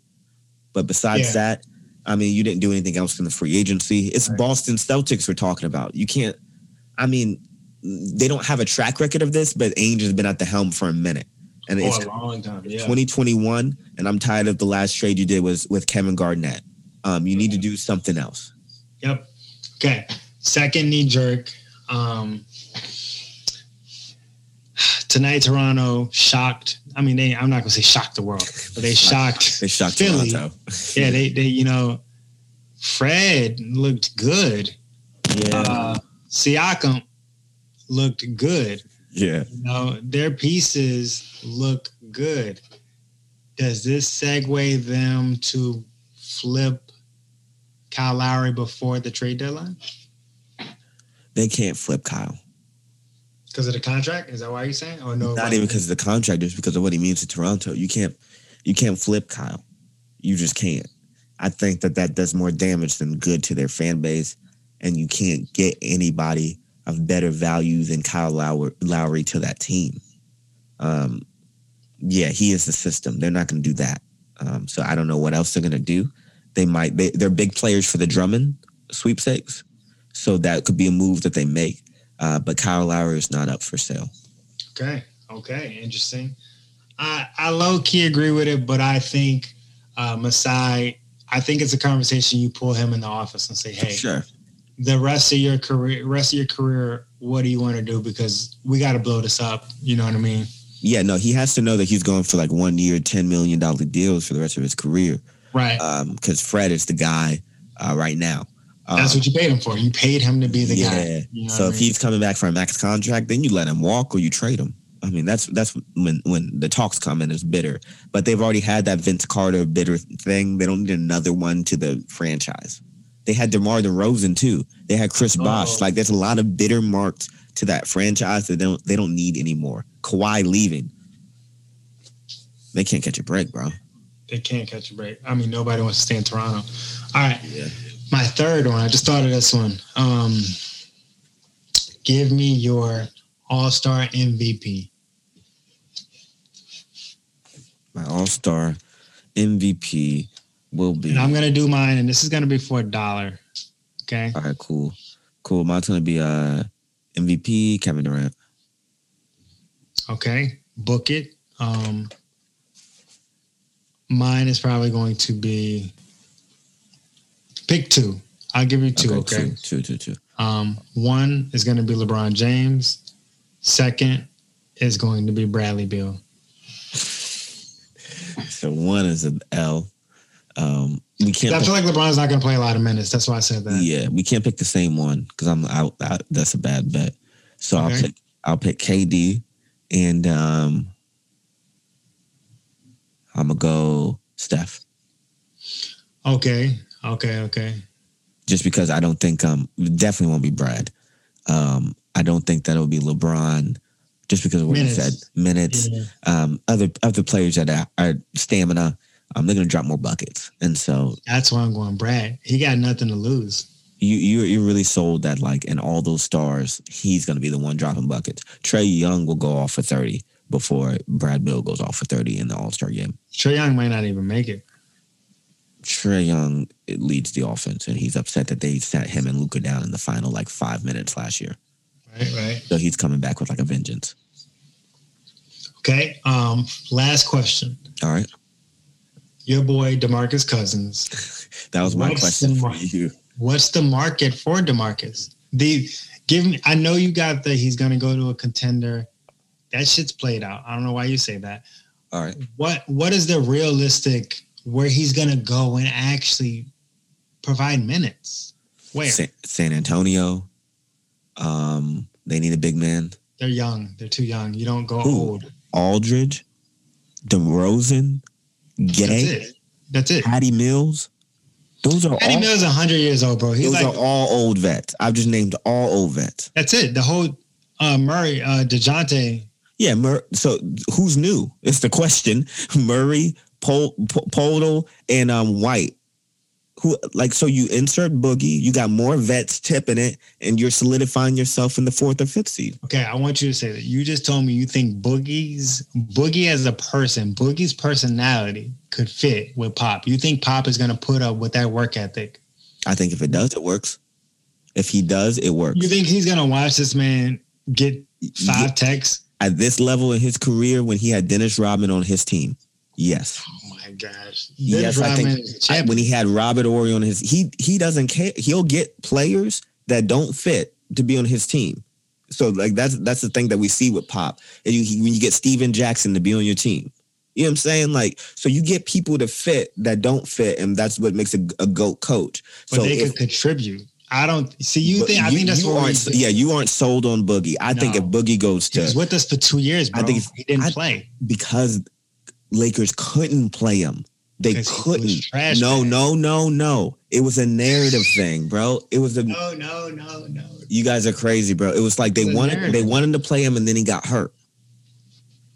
But besides Yeah. that, I mean, you didn't do anything else in the free agency. It's Right. Boston Celtics we're talking about. You can't. I mean, they don't have a track record of this, but Ainge has been at the helm for a minute, and it's for a long time yeah 2021, and I'm tired of the last trade you did was with Kevin Garnett. Um, you need to do something else. Yep. Okay. Second knee jerk. Um, tonight, Toronto shocked. I mean, they. I'm not gonna say shocked the world, but they shocked. They shocked Philly. Toronto. Yeah, they. They. You know, Fred looked good. Yeah, Uh, Siakam looked good. yeah. You know, their pieces look good. Does this segue them to flip Kyle Lowry before the trade deadline? They can't flip Kyle. Because of the contract? Is that why you're saying? Or no? Not even because of the contract, just because of what he means to Toronto. You can't, you can't flip Kyle. You just can't. I think that that does more damage than good to their fan base, and you can't get anybody of better value than Kyle Lowry, Lowry to that team. Um, yeah, he is the system. They're not going to do that. Um, so I don't know what else they're going to do. They might. They, they're big players for the Drummond sweepstakes, so that could be a move that they make. Uh, but Kyle Lowry is not up for sale. Okay. Okay. Interesting. I I low key agree with it, but I think uh, Masai. I think it's a conversation you pull him in the office and say, "Hey, Sure. The rest of your career, rest of your career, what do you want to do? Because we got to blow this up. You know what I mean? Yeah, no, he has to know that he's going for like one year, ten million dollar deals for the rest of his career. Right. Because Fred is the guy uh, right now. That's Um, what you paid him for. You paid him to be the yeah. guy. You know so if mean? he's coming back for a max contract, then you let him walk or you trade him. I mean, that's that's when when the talks come and it's bitter. But they've already had that Vince Carter bitter thing. They don't need another one to the franchise. They had DeMar DeRozan too. They had Chris Bosh. Oh. Like there's a lot of bitter marks to that franchise that they don't they don't need anymore. Kawhi leaving. They can't catch a break, bro. they can't catch a break. I mean, nobody wants to stay in Toronto. All right. Yeah. My third one. I just thought of this one. Um, give me your All Star MVP. My all star MVP will be And I'm gonna do mine, and this is gonna be for a dollar. Okay. all right, cool. Cool. Mine's gonna be uh MVP Kevin Durant. Okay. Book it. Um, mine is probably going to be pick two. I'll give you two. Okay. Two, two, two, two. Um, one is going to be LeBron James. Second is going to be Bradley Beal. [LAUGHS] So one is an L. Um, we can't. I pick- feel like LeBron's not going to play a lot of minutes. That's why I said that. yeah, we can't pick the same one because I'm out. That's a bad bet. So I'll pick. I'll pick KD, and um, I'm gonna go Steph. Okay. Okay. Okay. Just because I don't think um definitely won't be Brad. Um, I don't think that'll be LeBron. Just because of what Minutes. you said, minutes. Yeah. Um, other other players that are, are stamina. Um, they're gonna drop more buckets, and so That's why I'm going Brad. He got nothing to lose. you you you really sold that like in all those stars, he's gonna be the one dropping buckets. Trae Young will go off for thirty before Brad Beal goes off for thirty in the All Star game. Trae Young might not even make it. Trae Young leads the offense, and he's upset that they sat him and Luka down in the final like five minutes last year. Right. Right. So he's coming back with like a vengeance. Okay. Um. Last question. All right, Your boy DeMarcus Cousins. [LAUGHS] that was my What's question the for you. What's the market for Demarcus? The give me. I know you got that He's going to go to a contender. That shit's played out. I don't know why you say that. All right, What What is the realistic where he's going to go and actually provide minutes? Where San, San Antonio. Um, they need a big man. they're young, they're too young. You don't go Who? old. Aldridge, DeRozan, That's it. That's it. Patty Mills. Those are Patty all, Mills hundred years old, bro. He's those like are all old vets. I've just named all old vets. that's it. The whole uh, Murray, uh, Dejounte. Yeah, Mur- so who's new? It's the question. [LAUGHS] Murray, Pol- Pol- Podol, and um White. Who like so you insert Boogie, you got more vets tipping it, and you're solidifying yourself in the fourth or fifth seed. Okay, I want you to say that. You just told me you think Boogie's Boogie as a person, Boogie's personality could fit with Pop. You think Pop is going to put up with that work ethic? I think if it does, it works. If he does, it works. You think he's going to watch this man get five texts? At this level in his career, when he had Dennis Rodman on his team, yes. Gosh! Yes, I think- Rodman is a I- when he had Robert Horry on his, he he doesn't care. He'll get players that don't fit to be on his team. So like that's that's the thing that we see with Pop. And you, he- when you get Stephen Jackson to be on your team, you know what I'm saying? Like so you get people to fit that don't fit, and that's what makes a, a goat coach. but so they if, could contribute. I don't see you think. I you- think that's you what aren't. Yeah, you aren't sold on Boogie. I think if Boogie goes to, He was with us for two years, bro. I think he didn't I- play. because Lakers couldn't play him. They was couldn't. trash No, bag. no, no, no. It was a narrative thing, bro. It was a No, no, no, no. you guys are crazy, bro. It was like they a wanted narrative. they wanted to play him and then he got hurt.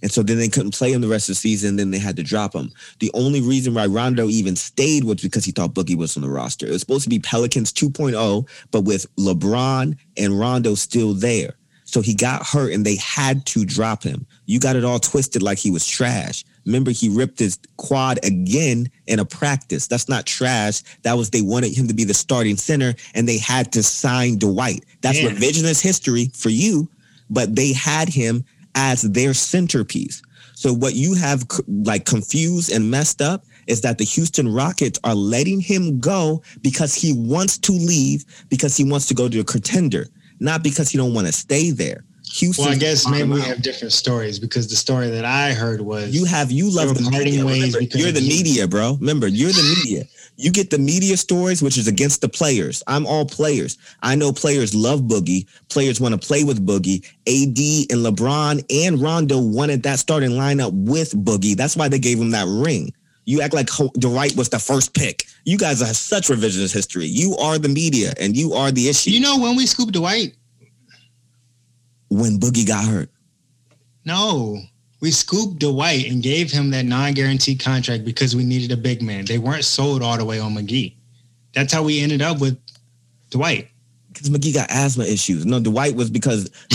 And so then they couldn't play him the rest of the season, then they had to drop him. The only reason why Rondo even stayed was because he thought Boogie was on the roster. It was supposed to be Pelicans 2.0, but with LeBron and Rondo still there. So he got hurt and they had to drop him. You got it all twisted like he was trash. Remember, he ripped his quad again in a practice. That's not trash. That was they wanted him to be the starting center and they had to sign Dwight. That's Yeah. revisionist history for you, but they had him as their centerpiece. So what you have like confused and messed up, is that the Houston Rockets are letting him go because he wants to leave because he wants to go to a contender, not because he don't want to stay there. Houston. Well, I guess maybe we have different stories because the story that I heard was you have you love the parting media. ways Remember, because you're the you. media, bro. Remember, you're the media. You get the media stories, which is against the players. I'm all players. I know players love Boogie. Players want to play with Boogie. AD and LeBron and Rondo wanted that starting lineup with Boogie. That's why they gave him that ring. You act like Ho- Dwight was the first pick. You guys are such revisionist history. You are the media, and you are the issue. you know when we scooped Dwight? When Boogie got hurt, No. We scooped Dwight and gave him that non-guaranteed contract because we needed a big man. They weren't sold all the way on McGee. That's how we ended up with Dwight. because McGee got asthma issues. No, Dwight was because [LAUGHS]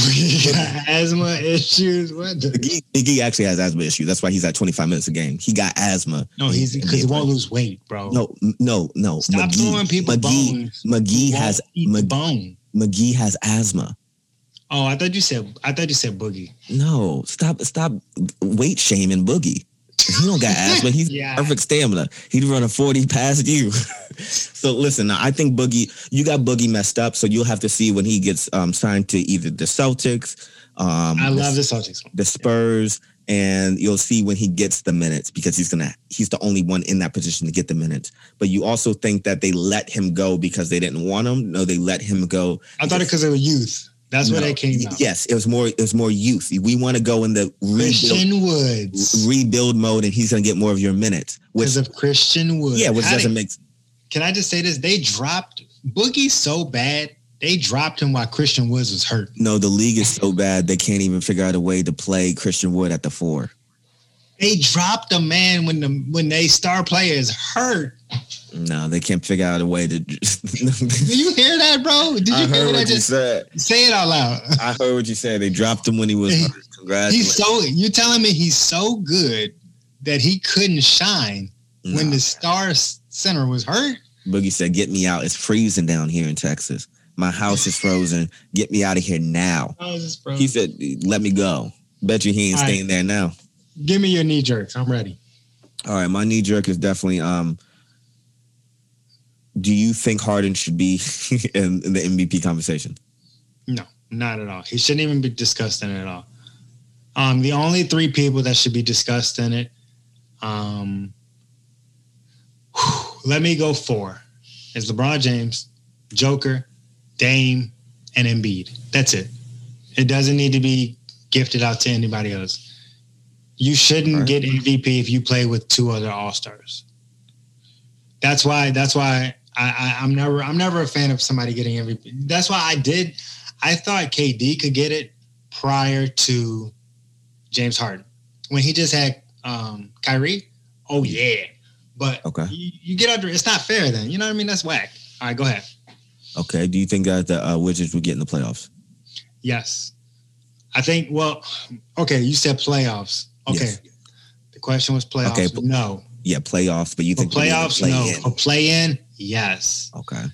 Asthma issues. What? the- McGee, McGee actually has asthma issues. That's why he's at 25 minutes a game. He got asthma. No, he's because he won't lose weight, bro. No, no, no. Stop McGee, throwing people McGee, bones. McGee has eat bone. McGee has asthma. Oh, I thought you said I thought you said boogie. No, stop, stop weight shaming Boogie. He don't got ass, but He's [LAUGHS] Yeah. perfect stamina. He'd run a 40 past you. [LAUGHS] so listen, now, I think Boogie, you got Boogie messed up. So you'll have to see when he gets um, signed to either the Celtics, um, I love the Celtics the Spurs, and you'll see when he gets the minutes because he's gonna he's the only one in that position to get the minutes. But you also think that they let him go because they didn't want him. No, they let him go. I thought it because of the youth. That's where No. they came out. Yes, it was more it was more youth. We want to go in the rebuild, Christian Woods. rebuild mode, and he's gonna get more of your minutes. Because of Christian Woods. yeah, which How doesn't did- make Can I just say this? They dropped Boogie so bad. They dropped him while Christian Woods was hurt. no. The league is so bad they can't even figure out a way to play Christian Wood at the four. They dropped a man when the when they star player is hurt. No, they can't figure out a way to. [LAUGHS] Did you hear that, bro? Did you I hear what I you just said. say it out loud? I heard what you said. They dropped him when he was He- hurt. Congratulations. He's so You're telling me he's so good that he couldn't shine when the star center was hurt? Boogie said, "Get me out. It's freezing down here in Texas. My house is frozen. Get me out of here now." How is this, bro? He said, "Let me go." Bet you he ain't All right. staying there now. Give me your knee jerks. I'm ready. All right, my knee jerk is definitely. Um, do you think Harden should be [LAUGHS] in, in the MVP conversation? No, not at all. He shouldn't even be discussed in it at all. Um, the only three people that should be discussed in it, um, let me go four. Is LeBron James, Joker, Dame, and Embiid. That's it. It doesn't need to be gifted out to anybody else. You shouldn't right. get MVP if you play with two other All Stars. That's why. That's why I, I, I'm never. I'm never a fan of somebody getting MVP. That's why I did. I thought KD could get it prior to James Harden when he just had um, Kyrie. Oh yeah, but Okay. you, you get under. It's not fair then. You know what I mean? That's whack. All right, go ahead. Okay. Do you think that the uh, Wizards would get in the playoffs? Yes, I think. Well, okay. You said playoffs. Okay. Yes. The question was playoffs. Okay, but- no. Yeah, playoffs. But you think they'll be able to playoffs, play no. in? For play in, yes. Okay.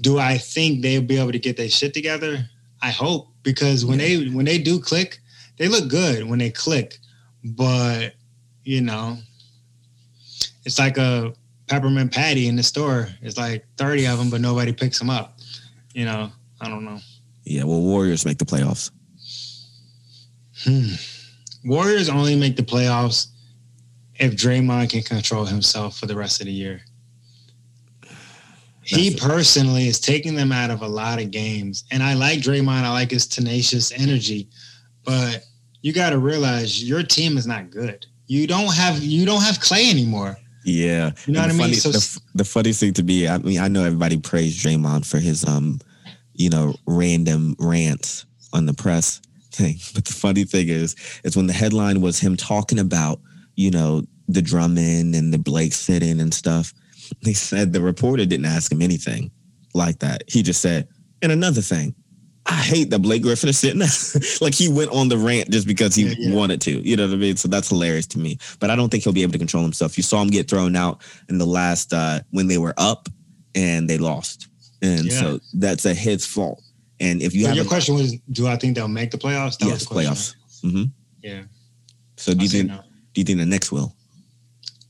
Do I think they'll be able to get their shit together? I hope because when they when they do click, they look good when they click. But you know, it's like a peppermint patty in the store. It's like thirty of them, but nobody picks them up. You know, I don't know. Yeah. Well, Warriors make the playoffs. Hmm. Warriors only make the playoffs if Draymond can control himself for the rest of the year. He That's it. personally is taking them out of a lot of games. And I like Draymond. I like his tenacious energy. But you got to realize your team is not good. You don't have you don't have Clay anymore. Yeah. You know And what I mean? funny- So the, the funny thing to me, I mean, I know everybody praised Draymond for his um, you know, random rants on the press thing. But the funny thing is, is when the headline was him talking about, you know, the Drummond and the Blake sitting and stuff. They said the reporter didn't ask him anything like that. He just said, and another thing, I hate that Blake Griffin is sitting there. [LAUGHS] like he went on the rant just because he Yeah, yeah. wanted to. You know what I mean? So that's hilarious to me. But I don't think he'll be able to control himself. You saw him get thrown out in the last uh when they were up and they lost. And Yeah. so that's a his fault. And if you So have your a, question was, do I think they'll make the playoffs? That was yes, the playoffs. hmm? Yeah. So do I you think no. do you think the Knicks will?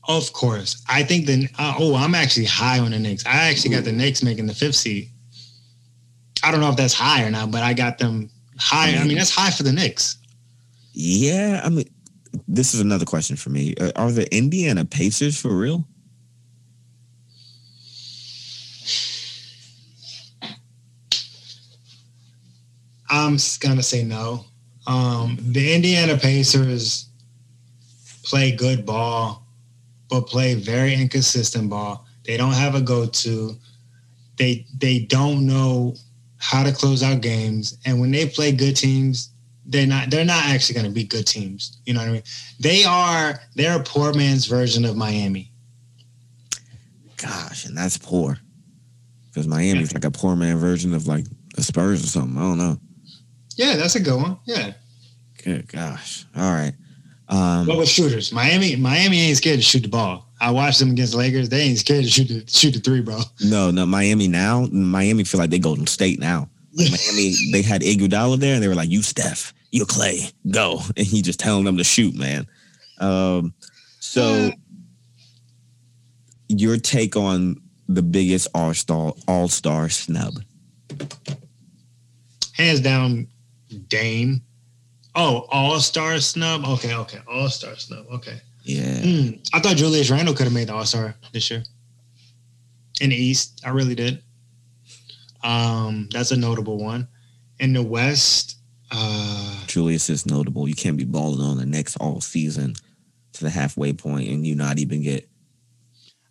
Of course. I think the uh, oh, I'm actually high on the Knicks. I actually got the Knicks making the fifth seed. I don't know if that's high or not, but I got them high. I mean, that's high for the Knicks. Yeah, I mean, this is another question for me. Uh, Are the Indiana Pacers for real? I'm s- gonna say no. Um, the Indiana Pacers play good ball, but play very inconsistent ball. They don't have a go-to. They they don't know how to close out games, and when they play good teams, they're not they're not actually going to be good teams. You know what I mean? They are they're a poor man's version of Miami. Gosh, and that's poor. Because Miami's like a poor man version of like the Spurs or something. I don't know. Yeah, that's a good one. Yeah, Good gosh. All right. Um, but with shooters, Miami Miami ain't scared to shoot the ball. I watched them against Lakers. They ain't scared to shoot the shoot the three, bro. no, no, Miami now. Miami feel like they Golden State now. Like Miami, they had Iguodala there, and they were like, "You Steph, you Clay, go," [LAUGHS] and he just telling them to shoot, man. Um, so your take on the biggest All Star All Star snub? hands down, Dame. Oh, All Star snub. Okay, okay, All Star snub. Okay. Yeah, Hmm. I thought Julius Randle could have made the All Star this year in the East. I really did. Um, that's a notable one. In the West, uh, Julius is notable. You can't be balling on the next all season to the halfway point and you not even get.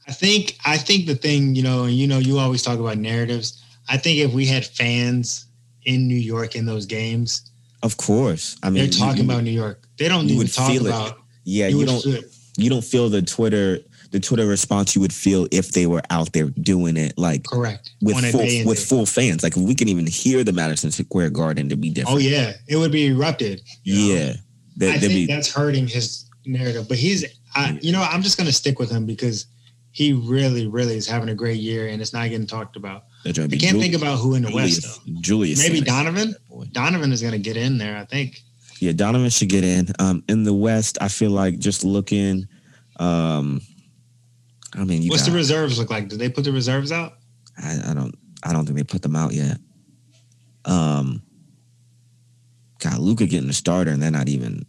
I think I think the thing you know, and you know, you always talk about narratives. I think if we had fans in New York in those games, Of course, I mean, they're talking you- about New York. They don't even talk feel it. Yeah, you you don't. feel- you don't feel the Twitter the Twitter response you would feel if they were out there doing it like correct with full with day. full fans. Like if we can even hear the Madison Square Garden to be different. Oh yeah, it would be erupted. yeah. I think be that's hurting his narrative. But he's, I, you know, I'm just gonna stick with him because he really, really is having a great year, and it's not getting talked about. I can't think about who in the Julius, West though. Julius. Maybe. Donovan. Donovan is gonna get in there. I think. Yeah, Donovan should get in. Um, in the West, I feel like just looking. Um, I mean, you What's got, the reserves look like? Did they put the reserves out? I, I don't. I don't think they put them out yet. Um, God, Luka getting the starter, and they're not even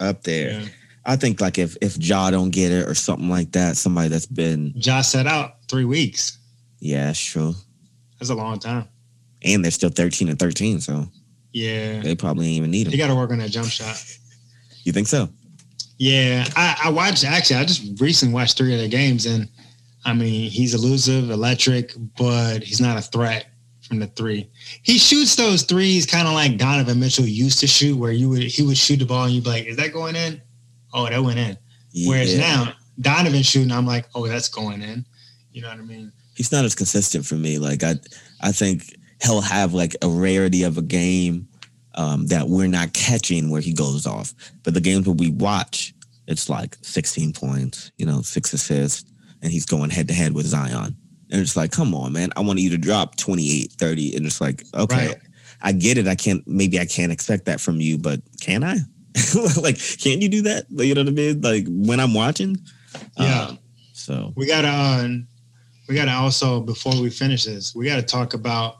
up there. Yeah. I think like if if Ja don't get it or something like that, somebody that's been Josh set out three weeks. yeah, that's true. That's a long time. And they're still thirteen and thirteen, so Yeah, they probably ain't even need them. you got to work on that jump shot. You think so? Yeah, I, I watched actually. I just recently watched three of their games, and I mean, he's elusive, electric, but he's not a threat from the three. He shoots those threes kind of like Donovan Mitchell used to shoot, where you would he would shoot the ball and you'd be like, "Is that going in?" Oh, that went in. Whereas now Donovan shooting, I'm like, "Oh, that's going in." You know what I mean? He's not as consistent for me. Like I, I think he'll have like a rarity of a game um, that we're not catching where he goes off. But the games where we watch, it's like 16 points, you know, six assists, and he's going head to head with Zion. And it's like, come on, man, I want you to drop 28, 30. And it's like, okay, Right. I get it. I can't, maybe I can't expect that from you, but can I? [LAUGHS] like, can't you do that? You know what I mean? Like when I'm watching. Yeah. Um, so We gotta uh, we gotta also before we finish this, we gotta talk about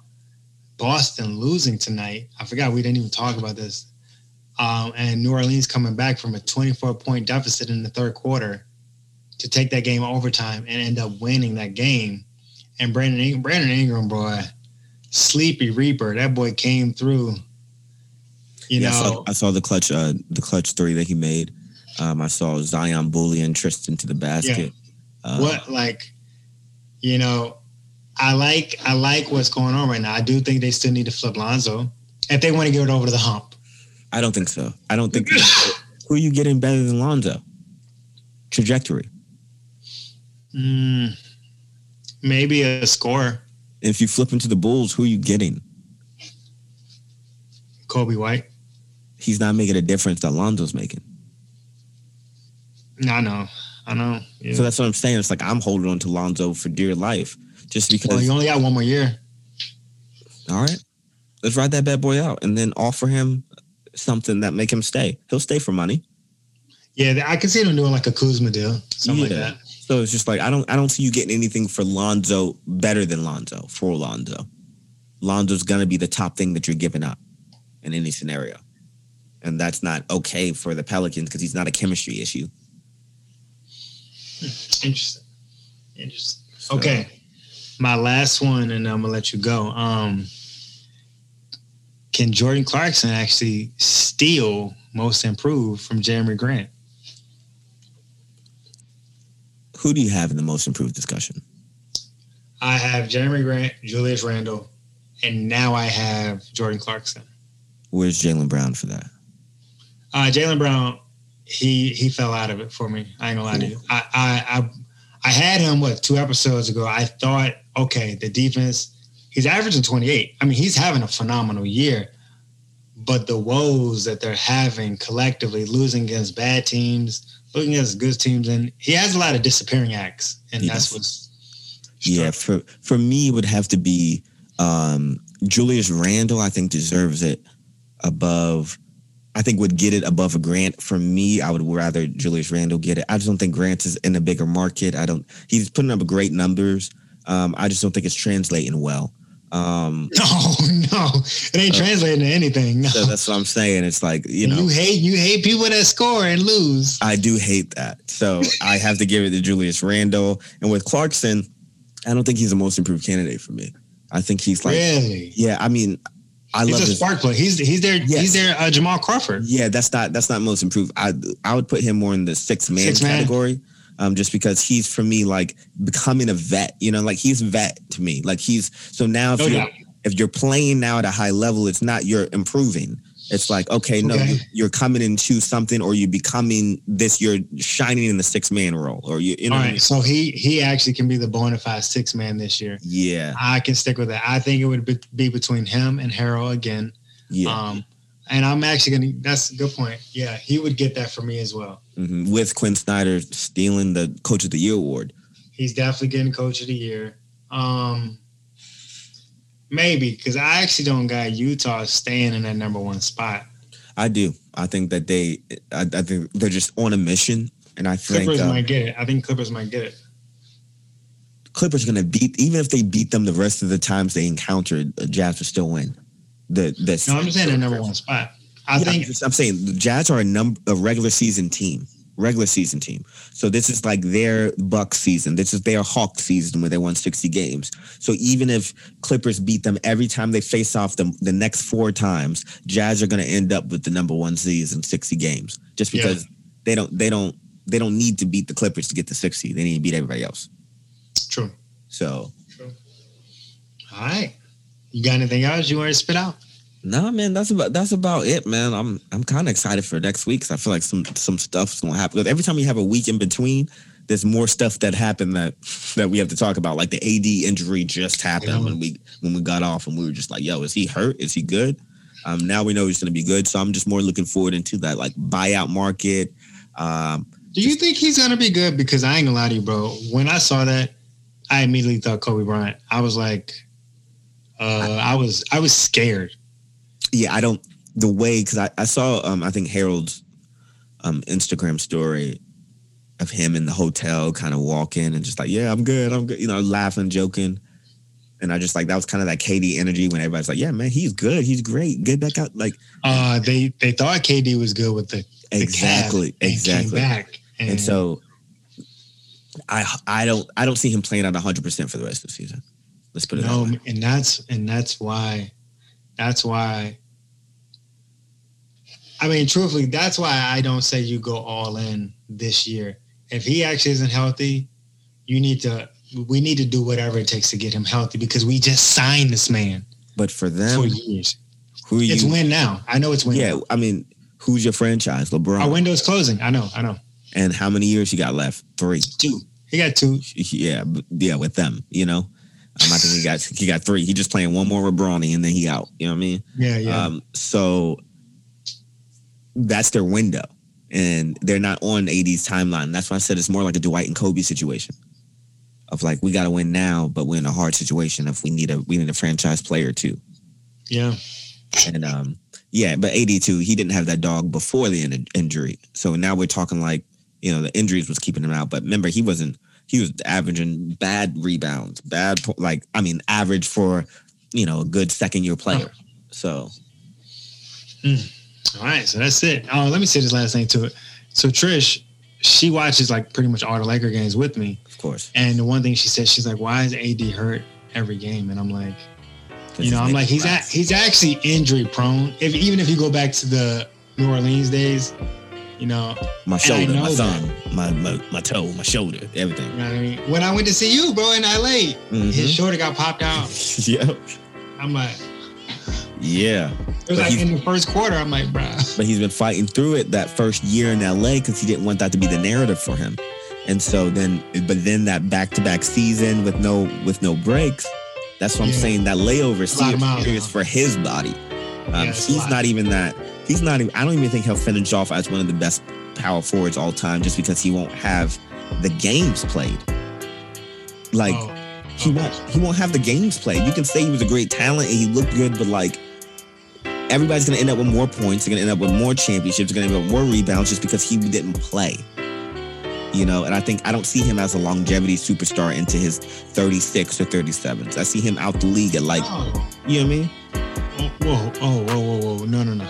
Boston losing tonight. I forgot we didn't even talk about this. Um, and New Orleans coming back from a 24 point deficit in the third quarter to take that game overtime and end up winning that game. And Brandon In- Brandon Ingram, boy, sleepy reaper, that boy came through. You yeah, I know, saw, I saw the clutch, uh, the clutch three that he made. Um, I saw Zion bullying Tristan to the basket. Uh, what like you know i like i like what's going on right now i do think they still need to flip lonzo if they want to get it over to the hump I don't think so. I don't think. [LAUGHS] who are you getting better than Lonzo? Trajectory. mm, maybe a score If you flip into the Bulls, who are you getting? Coby White He's not making a difference that Lonzo's making. no know i know yeah. So that's what I'm saying. It's like I'm holding on to Lonzo for dear life, just because. well you only got one more year all right, let's ride that bad boy out, and then offer him something that make him stay. He'll stay for money. Yeah, I can see them doing like a Kuzma deal, something Yeah. like that. So it's just like I don't I don't see you getting anything for Lonzo better than Lonzo for Lonzo. Lonzo's gonna be the top thing that you're giving up in any scenario. And that's not okay for the Pelicans because he's not a chemistry issue. Interesting. Interesting. So- Okay. My last one, and I'm gonna let you go. Um, can Jordan Clarkson actually steal most improved from Jerami Grant? Who do you have in the most improved discussion? I have Jerami Grant, Julius Randle, and now I have Jordan Clarkson. Where's Jaylen Brown for that? Uh, Jaylen Brown, he he fell out of it for me. I ain't gonna lie to you. I, I I I had him what two episodes ago. I thought, okay, the defense. He's averaging 28. I mean, he's having a phenomenal year, but the woes that they're having collectively, losing against bad teams, losing against good teams, and he has a lot of disappearing acts, and He that's what's Yeah, for for me, it would have to be um, Julius Randle. I think deserves it above. I think would get it above a Grant. For me, I would rather Julius Randle get it. I just don't think Grant is in a bigger market. I don't. He's putting up great numbers. Um, I just don't think it's translating well. Um, [LAUGHS] No, no, it ain't Uh, translating to anything. No. so that's what I'm saying. It's like you know, you hate you hate people that score and lose. I do hate that. So [LAUGHS] I have to give it to Julius Randle. And with Clarkson, I don't think he's the most improved candidate for me. I think he's like, really, yeah. I mean, I he's love a his spark. He's he's there. Yes. He's there. Uh, Jamal Crawford. Yeah, that's not that's not most improved. I I would put him more in the six man Six man. category. Um, just because he's for me like becoming a vet, you know, like he's vet to me. Like he's so now if No you're doubt. if you're playing now at a high level, it's not you're improving. It's like okay, no, Okay. you're coming into something, or you're becoming this. You're shining in the six man role, or you, you know, All I right, so he he actually can be the bona fide six man this year. yeah, I can stick with that. I think it would be, be between him and Harrell again. yeah, Um, and I'm actually gonna. That's a good point. Yeah, he would get that for me as well. Mhm. with Quin Snyder stealing the Coach of the Year award. He's definitely getting coach of the year. Um, maybe because I actually don't got Utah staying in that number one spot. I do. I think that they, I, I think they're just on a mission, and I think Clippers um, might get it. I think Clippers might get it. Clippers are going to beat, even if they beat them the rest of the times they encountered, the Jazz will still win. The the No, I'm just saying the number one spot. I Yeah, think I'm, just- I'm saying the Jazz are a number a regular season team, regular season team. So this is like their Buck season. This is their Hawk season where they won 60 games. So even if Clippers beat them every time they face off them the next four times, Jazz are going to end up with the number one season 60 games just Yeah. because they don't they don't they don't need to beat the Clippers to get to 60. They need to beat everybody else. true. So True. All right. You got anything else you want to spit out? No, man, that's about that's about it, man. I'm I'm kind of excited for next week because I feel like some some stuff's gonna happen. Because every time you have a week in between, there's more stuff that happened that that we have to talk about. Like the AD injury just happened Yeah. when we when we got off, and we were just like, "Yo, is he hurt? Is he good?" Um, now we know he's gonna be good, so I'm just more looking forward into that like buyout market. Um, Do you think he's gonna be good? Because I ain't gonna lie to you, bro. When I saw that, I immediately thought Kobe Bryant. I was like, uh, I was I was scared. Yeah, I don't the way because I, I saw um I think Harold's um Instagram story of him in the hotel kind of walking and just like, yeah, I'm good, I'm good, you know, laughing, joking. And I just like that was kind of that KD energy when everybody's like, yeah, man, he's good, he's great, get back out. Like Uh, they they thought KD was good with the, the exactly, exactly. Back and, And so I I don't I don't see him playing at 100 percent for the rest of the season. Let's put it no, that way. and that's and that's why, that's why. I mean, truthfully, that's why I don't say you go all in this year. If he actually isn't healthy, you need to. We need to do whatever it takes to get him healthy because we just signed this man But for them, for years. who It's you? win now. I know it's win. Yeah, now. I mean, who's your franchise? LeBron. Our window's closing. I know. I know. and how many years you got left? Three. Two. He got two. yeah, yeah, with them, you know. Um, I think he got he got three. He just playing one more with Bronny and then he out. You know what I mean? Yeah, yeah. Um, so that's their window, and they're not on AD's timeline. That's why I said it's more like a Dwight and Kobe situation. Of like we got to win now, but we're in a hard situation. If we need a we need a franchise player too, yeah. and um, Yeah, but AD too, he didn't have that dog before the in- injury. So now we're talking like, you know, the injuries was keeping him out. But remember, he wasn't, he was averaging bad rebounds, bad, like, I mean, average for, you know, a good second year player. So, All right, so that's it. Oh, let me say this last thing to it. So Trish, she watches like pretty much all the Laker games with me, of course. and the one thing she said, she's like, "Why is AD hurt every game?" And I'm like, you know, I'm like, he's at, he's actually injury prone. If even if you go back to the New Orleans days, you know, my shoulder, my know thumb, my, my my toe, my shoulder, everything. you know what I mean. When I went to see you, bro, in LA, his Mhm. shoulder got popped out. [LAUGHS] yeah, I'm like, yeah. it was But like in the first quarter. I'm like, bruh. but he's been fighting through it that first year in LA because he didn't want that to be the narrative for him. And so then, but then that back to back season with no with no breaks, that's what I'm saying. That layover series for his body. Um, Yeah, he's not even that. He's not even. I don't even think he'll finish off as one of the best power forwards all time, just because he won't have the games played. Like Oh, he won't he won't have the games played. You can say he was a great talent and he looked good, but like everybody's gonna end up with more points, they're gonna end up with more championships, they're gonna end up with more rebounds just because he didn't play. You know, and I think I don't see him as a longevity superstar into his 36 or 37s. I see him out the league at like, Oh, you know what I mean? oh, whoa, oh, whoa, whoa, whoa, no, no, no.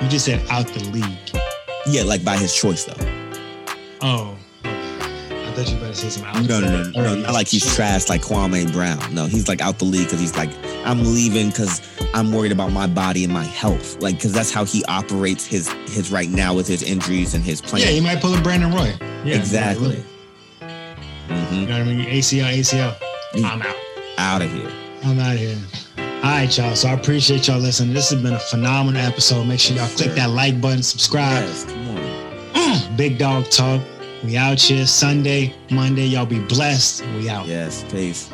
You just said out the league. Yeah, like by his choice though. Oh, thought you were about to say some out. No, no, no, no, no, not like he's trash like Kwame Brown. No, he's like out the league because he's like, I'm leaving because I'm worried about my body and my health. Like, because that's how he operates his his right now with his injuries and his plan. Yeah, playing. he might pull a Brandon Roy. Yeah, exactly. really. hmm You know what I mean? ACL, ACL. Mm. I'm out. Out of here. I'm out of here. All right, y'all. So I appreciate y'all listening. This has been a phenomenal episode. Make sure y'all click that like button, subscribe. Yes, come on. Big Dog Talk. We out here Sunday, Monday. Y'all be blessed. We out. Yes, peace.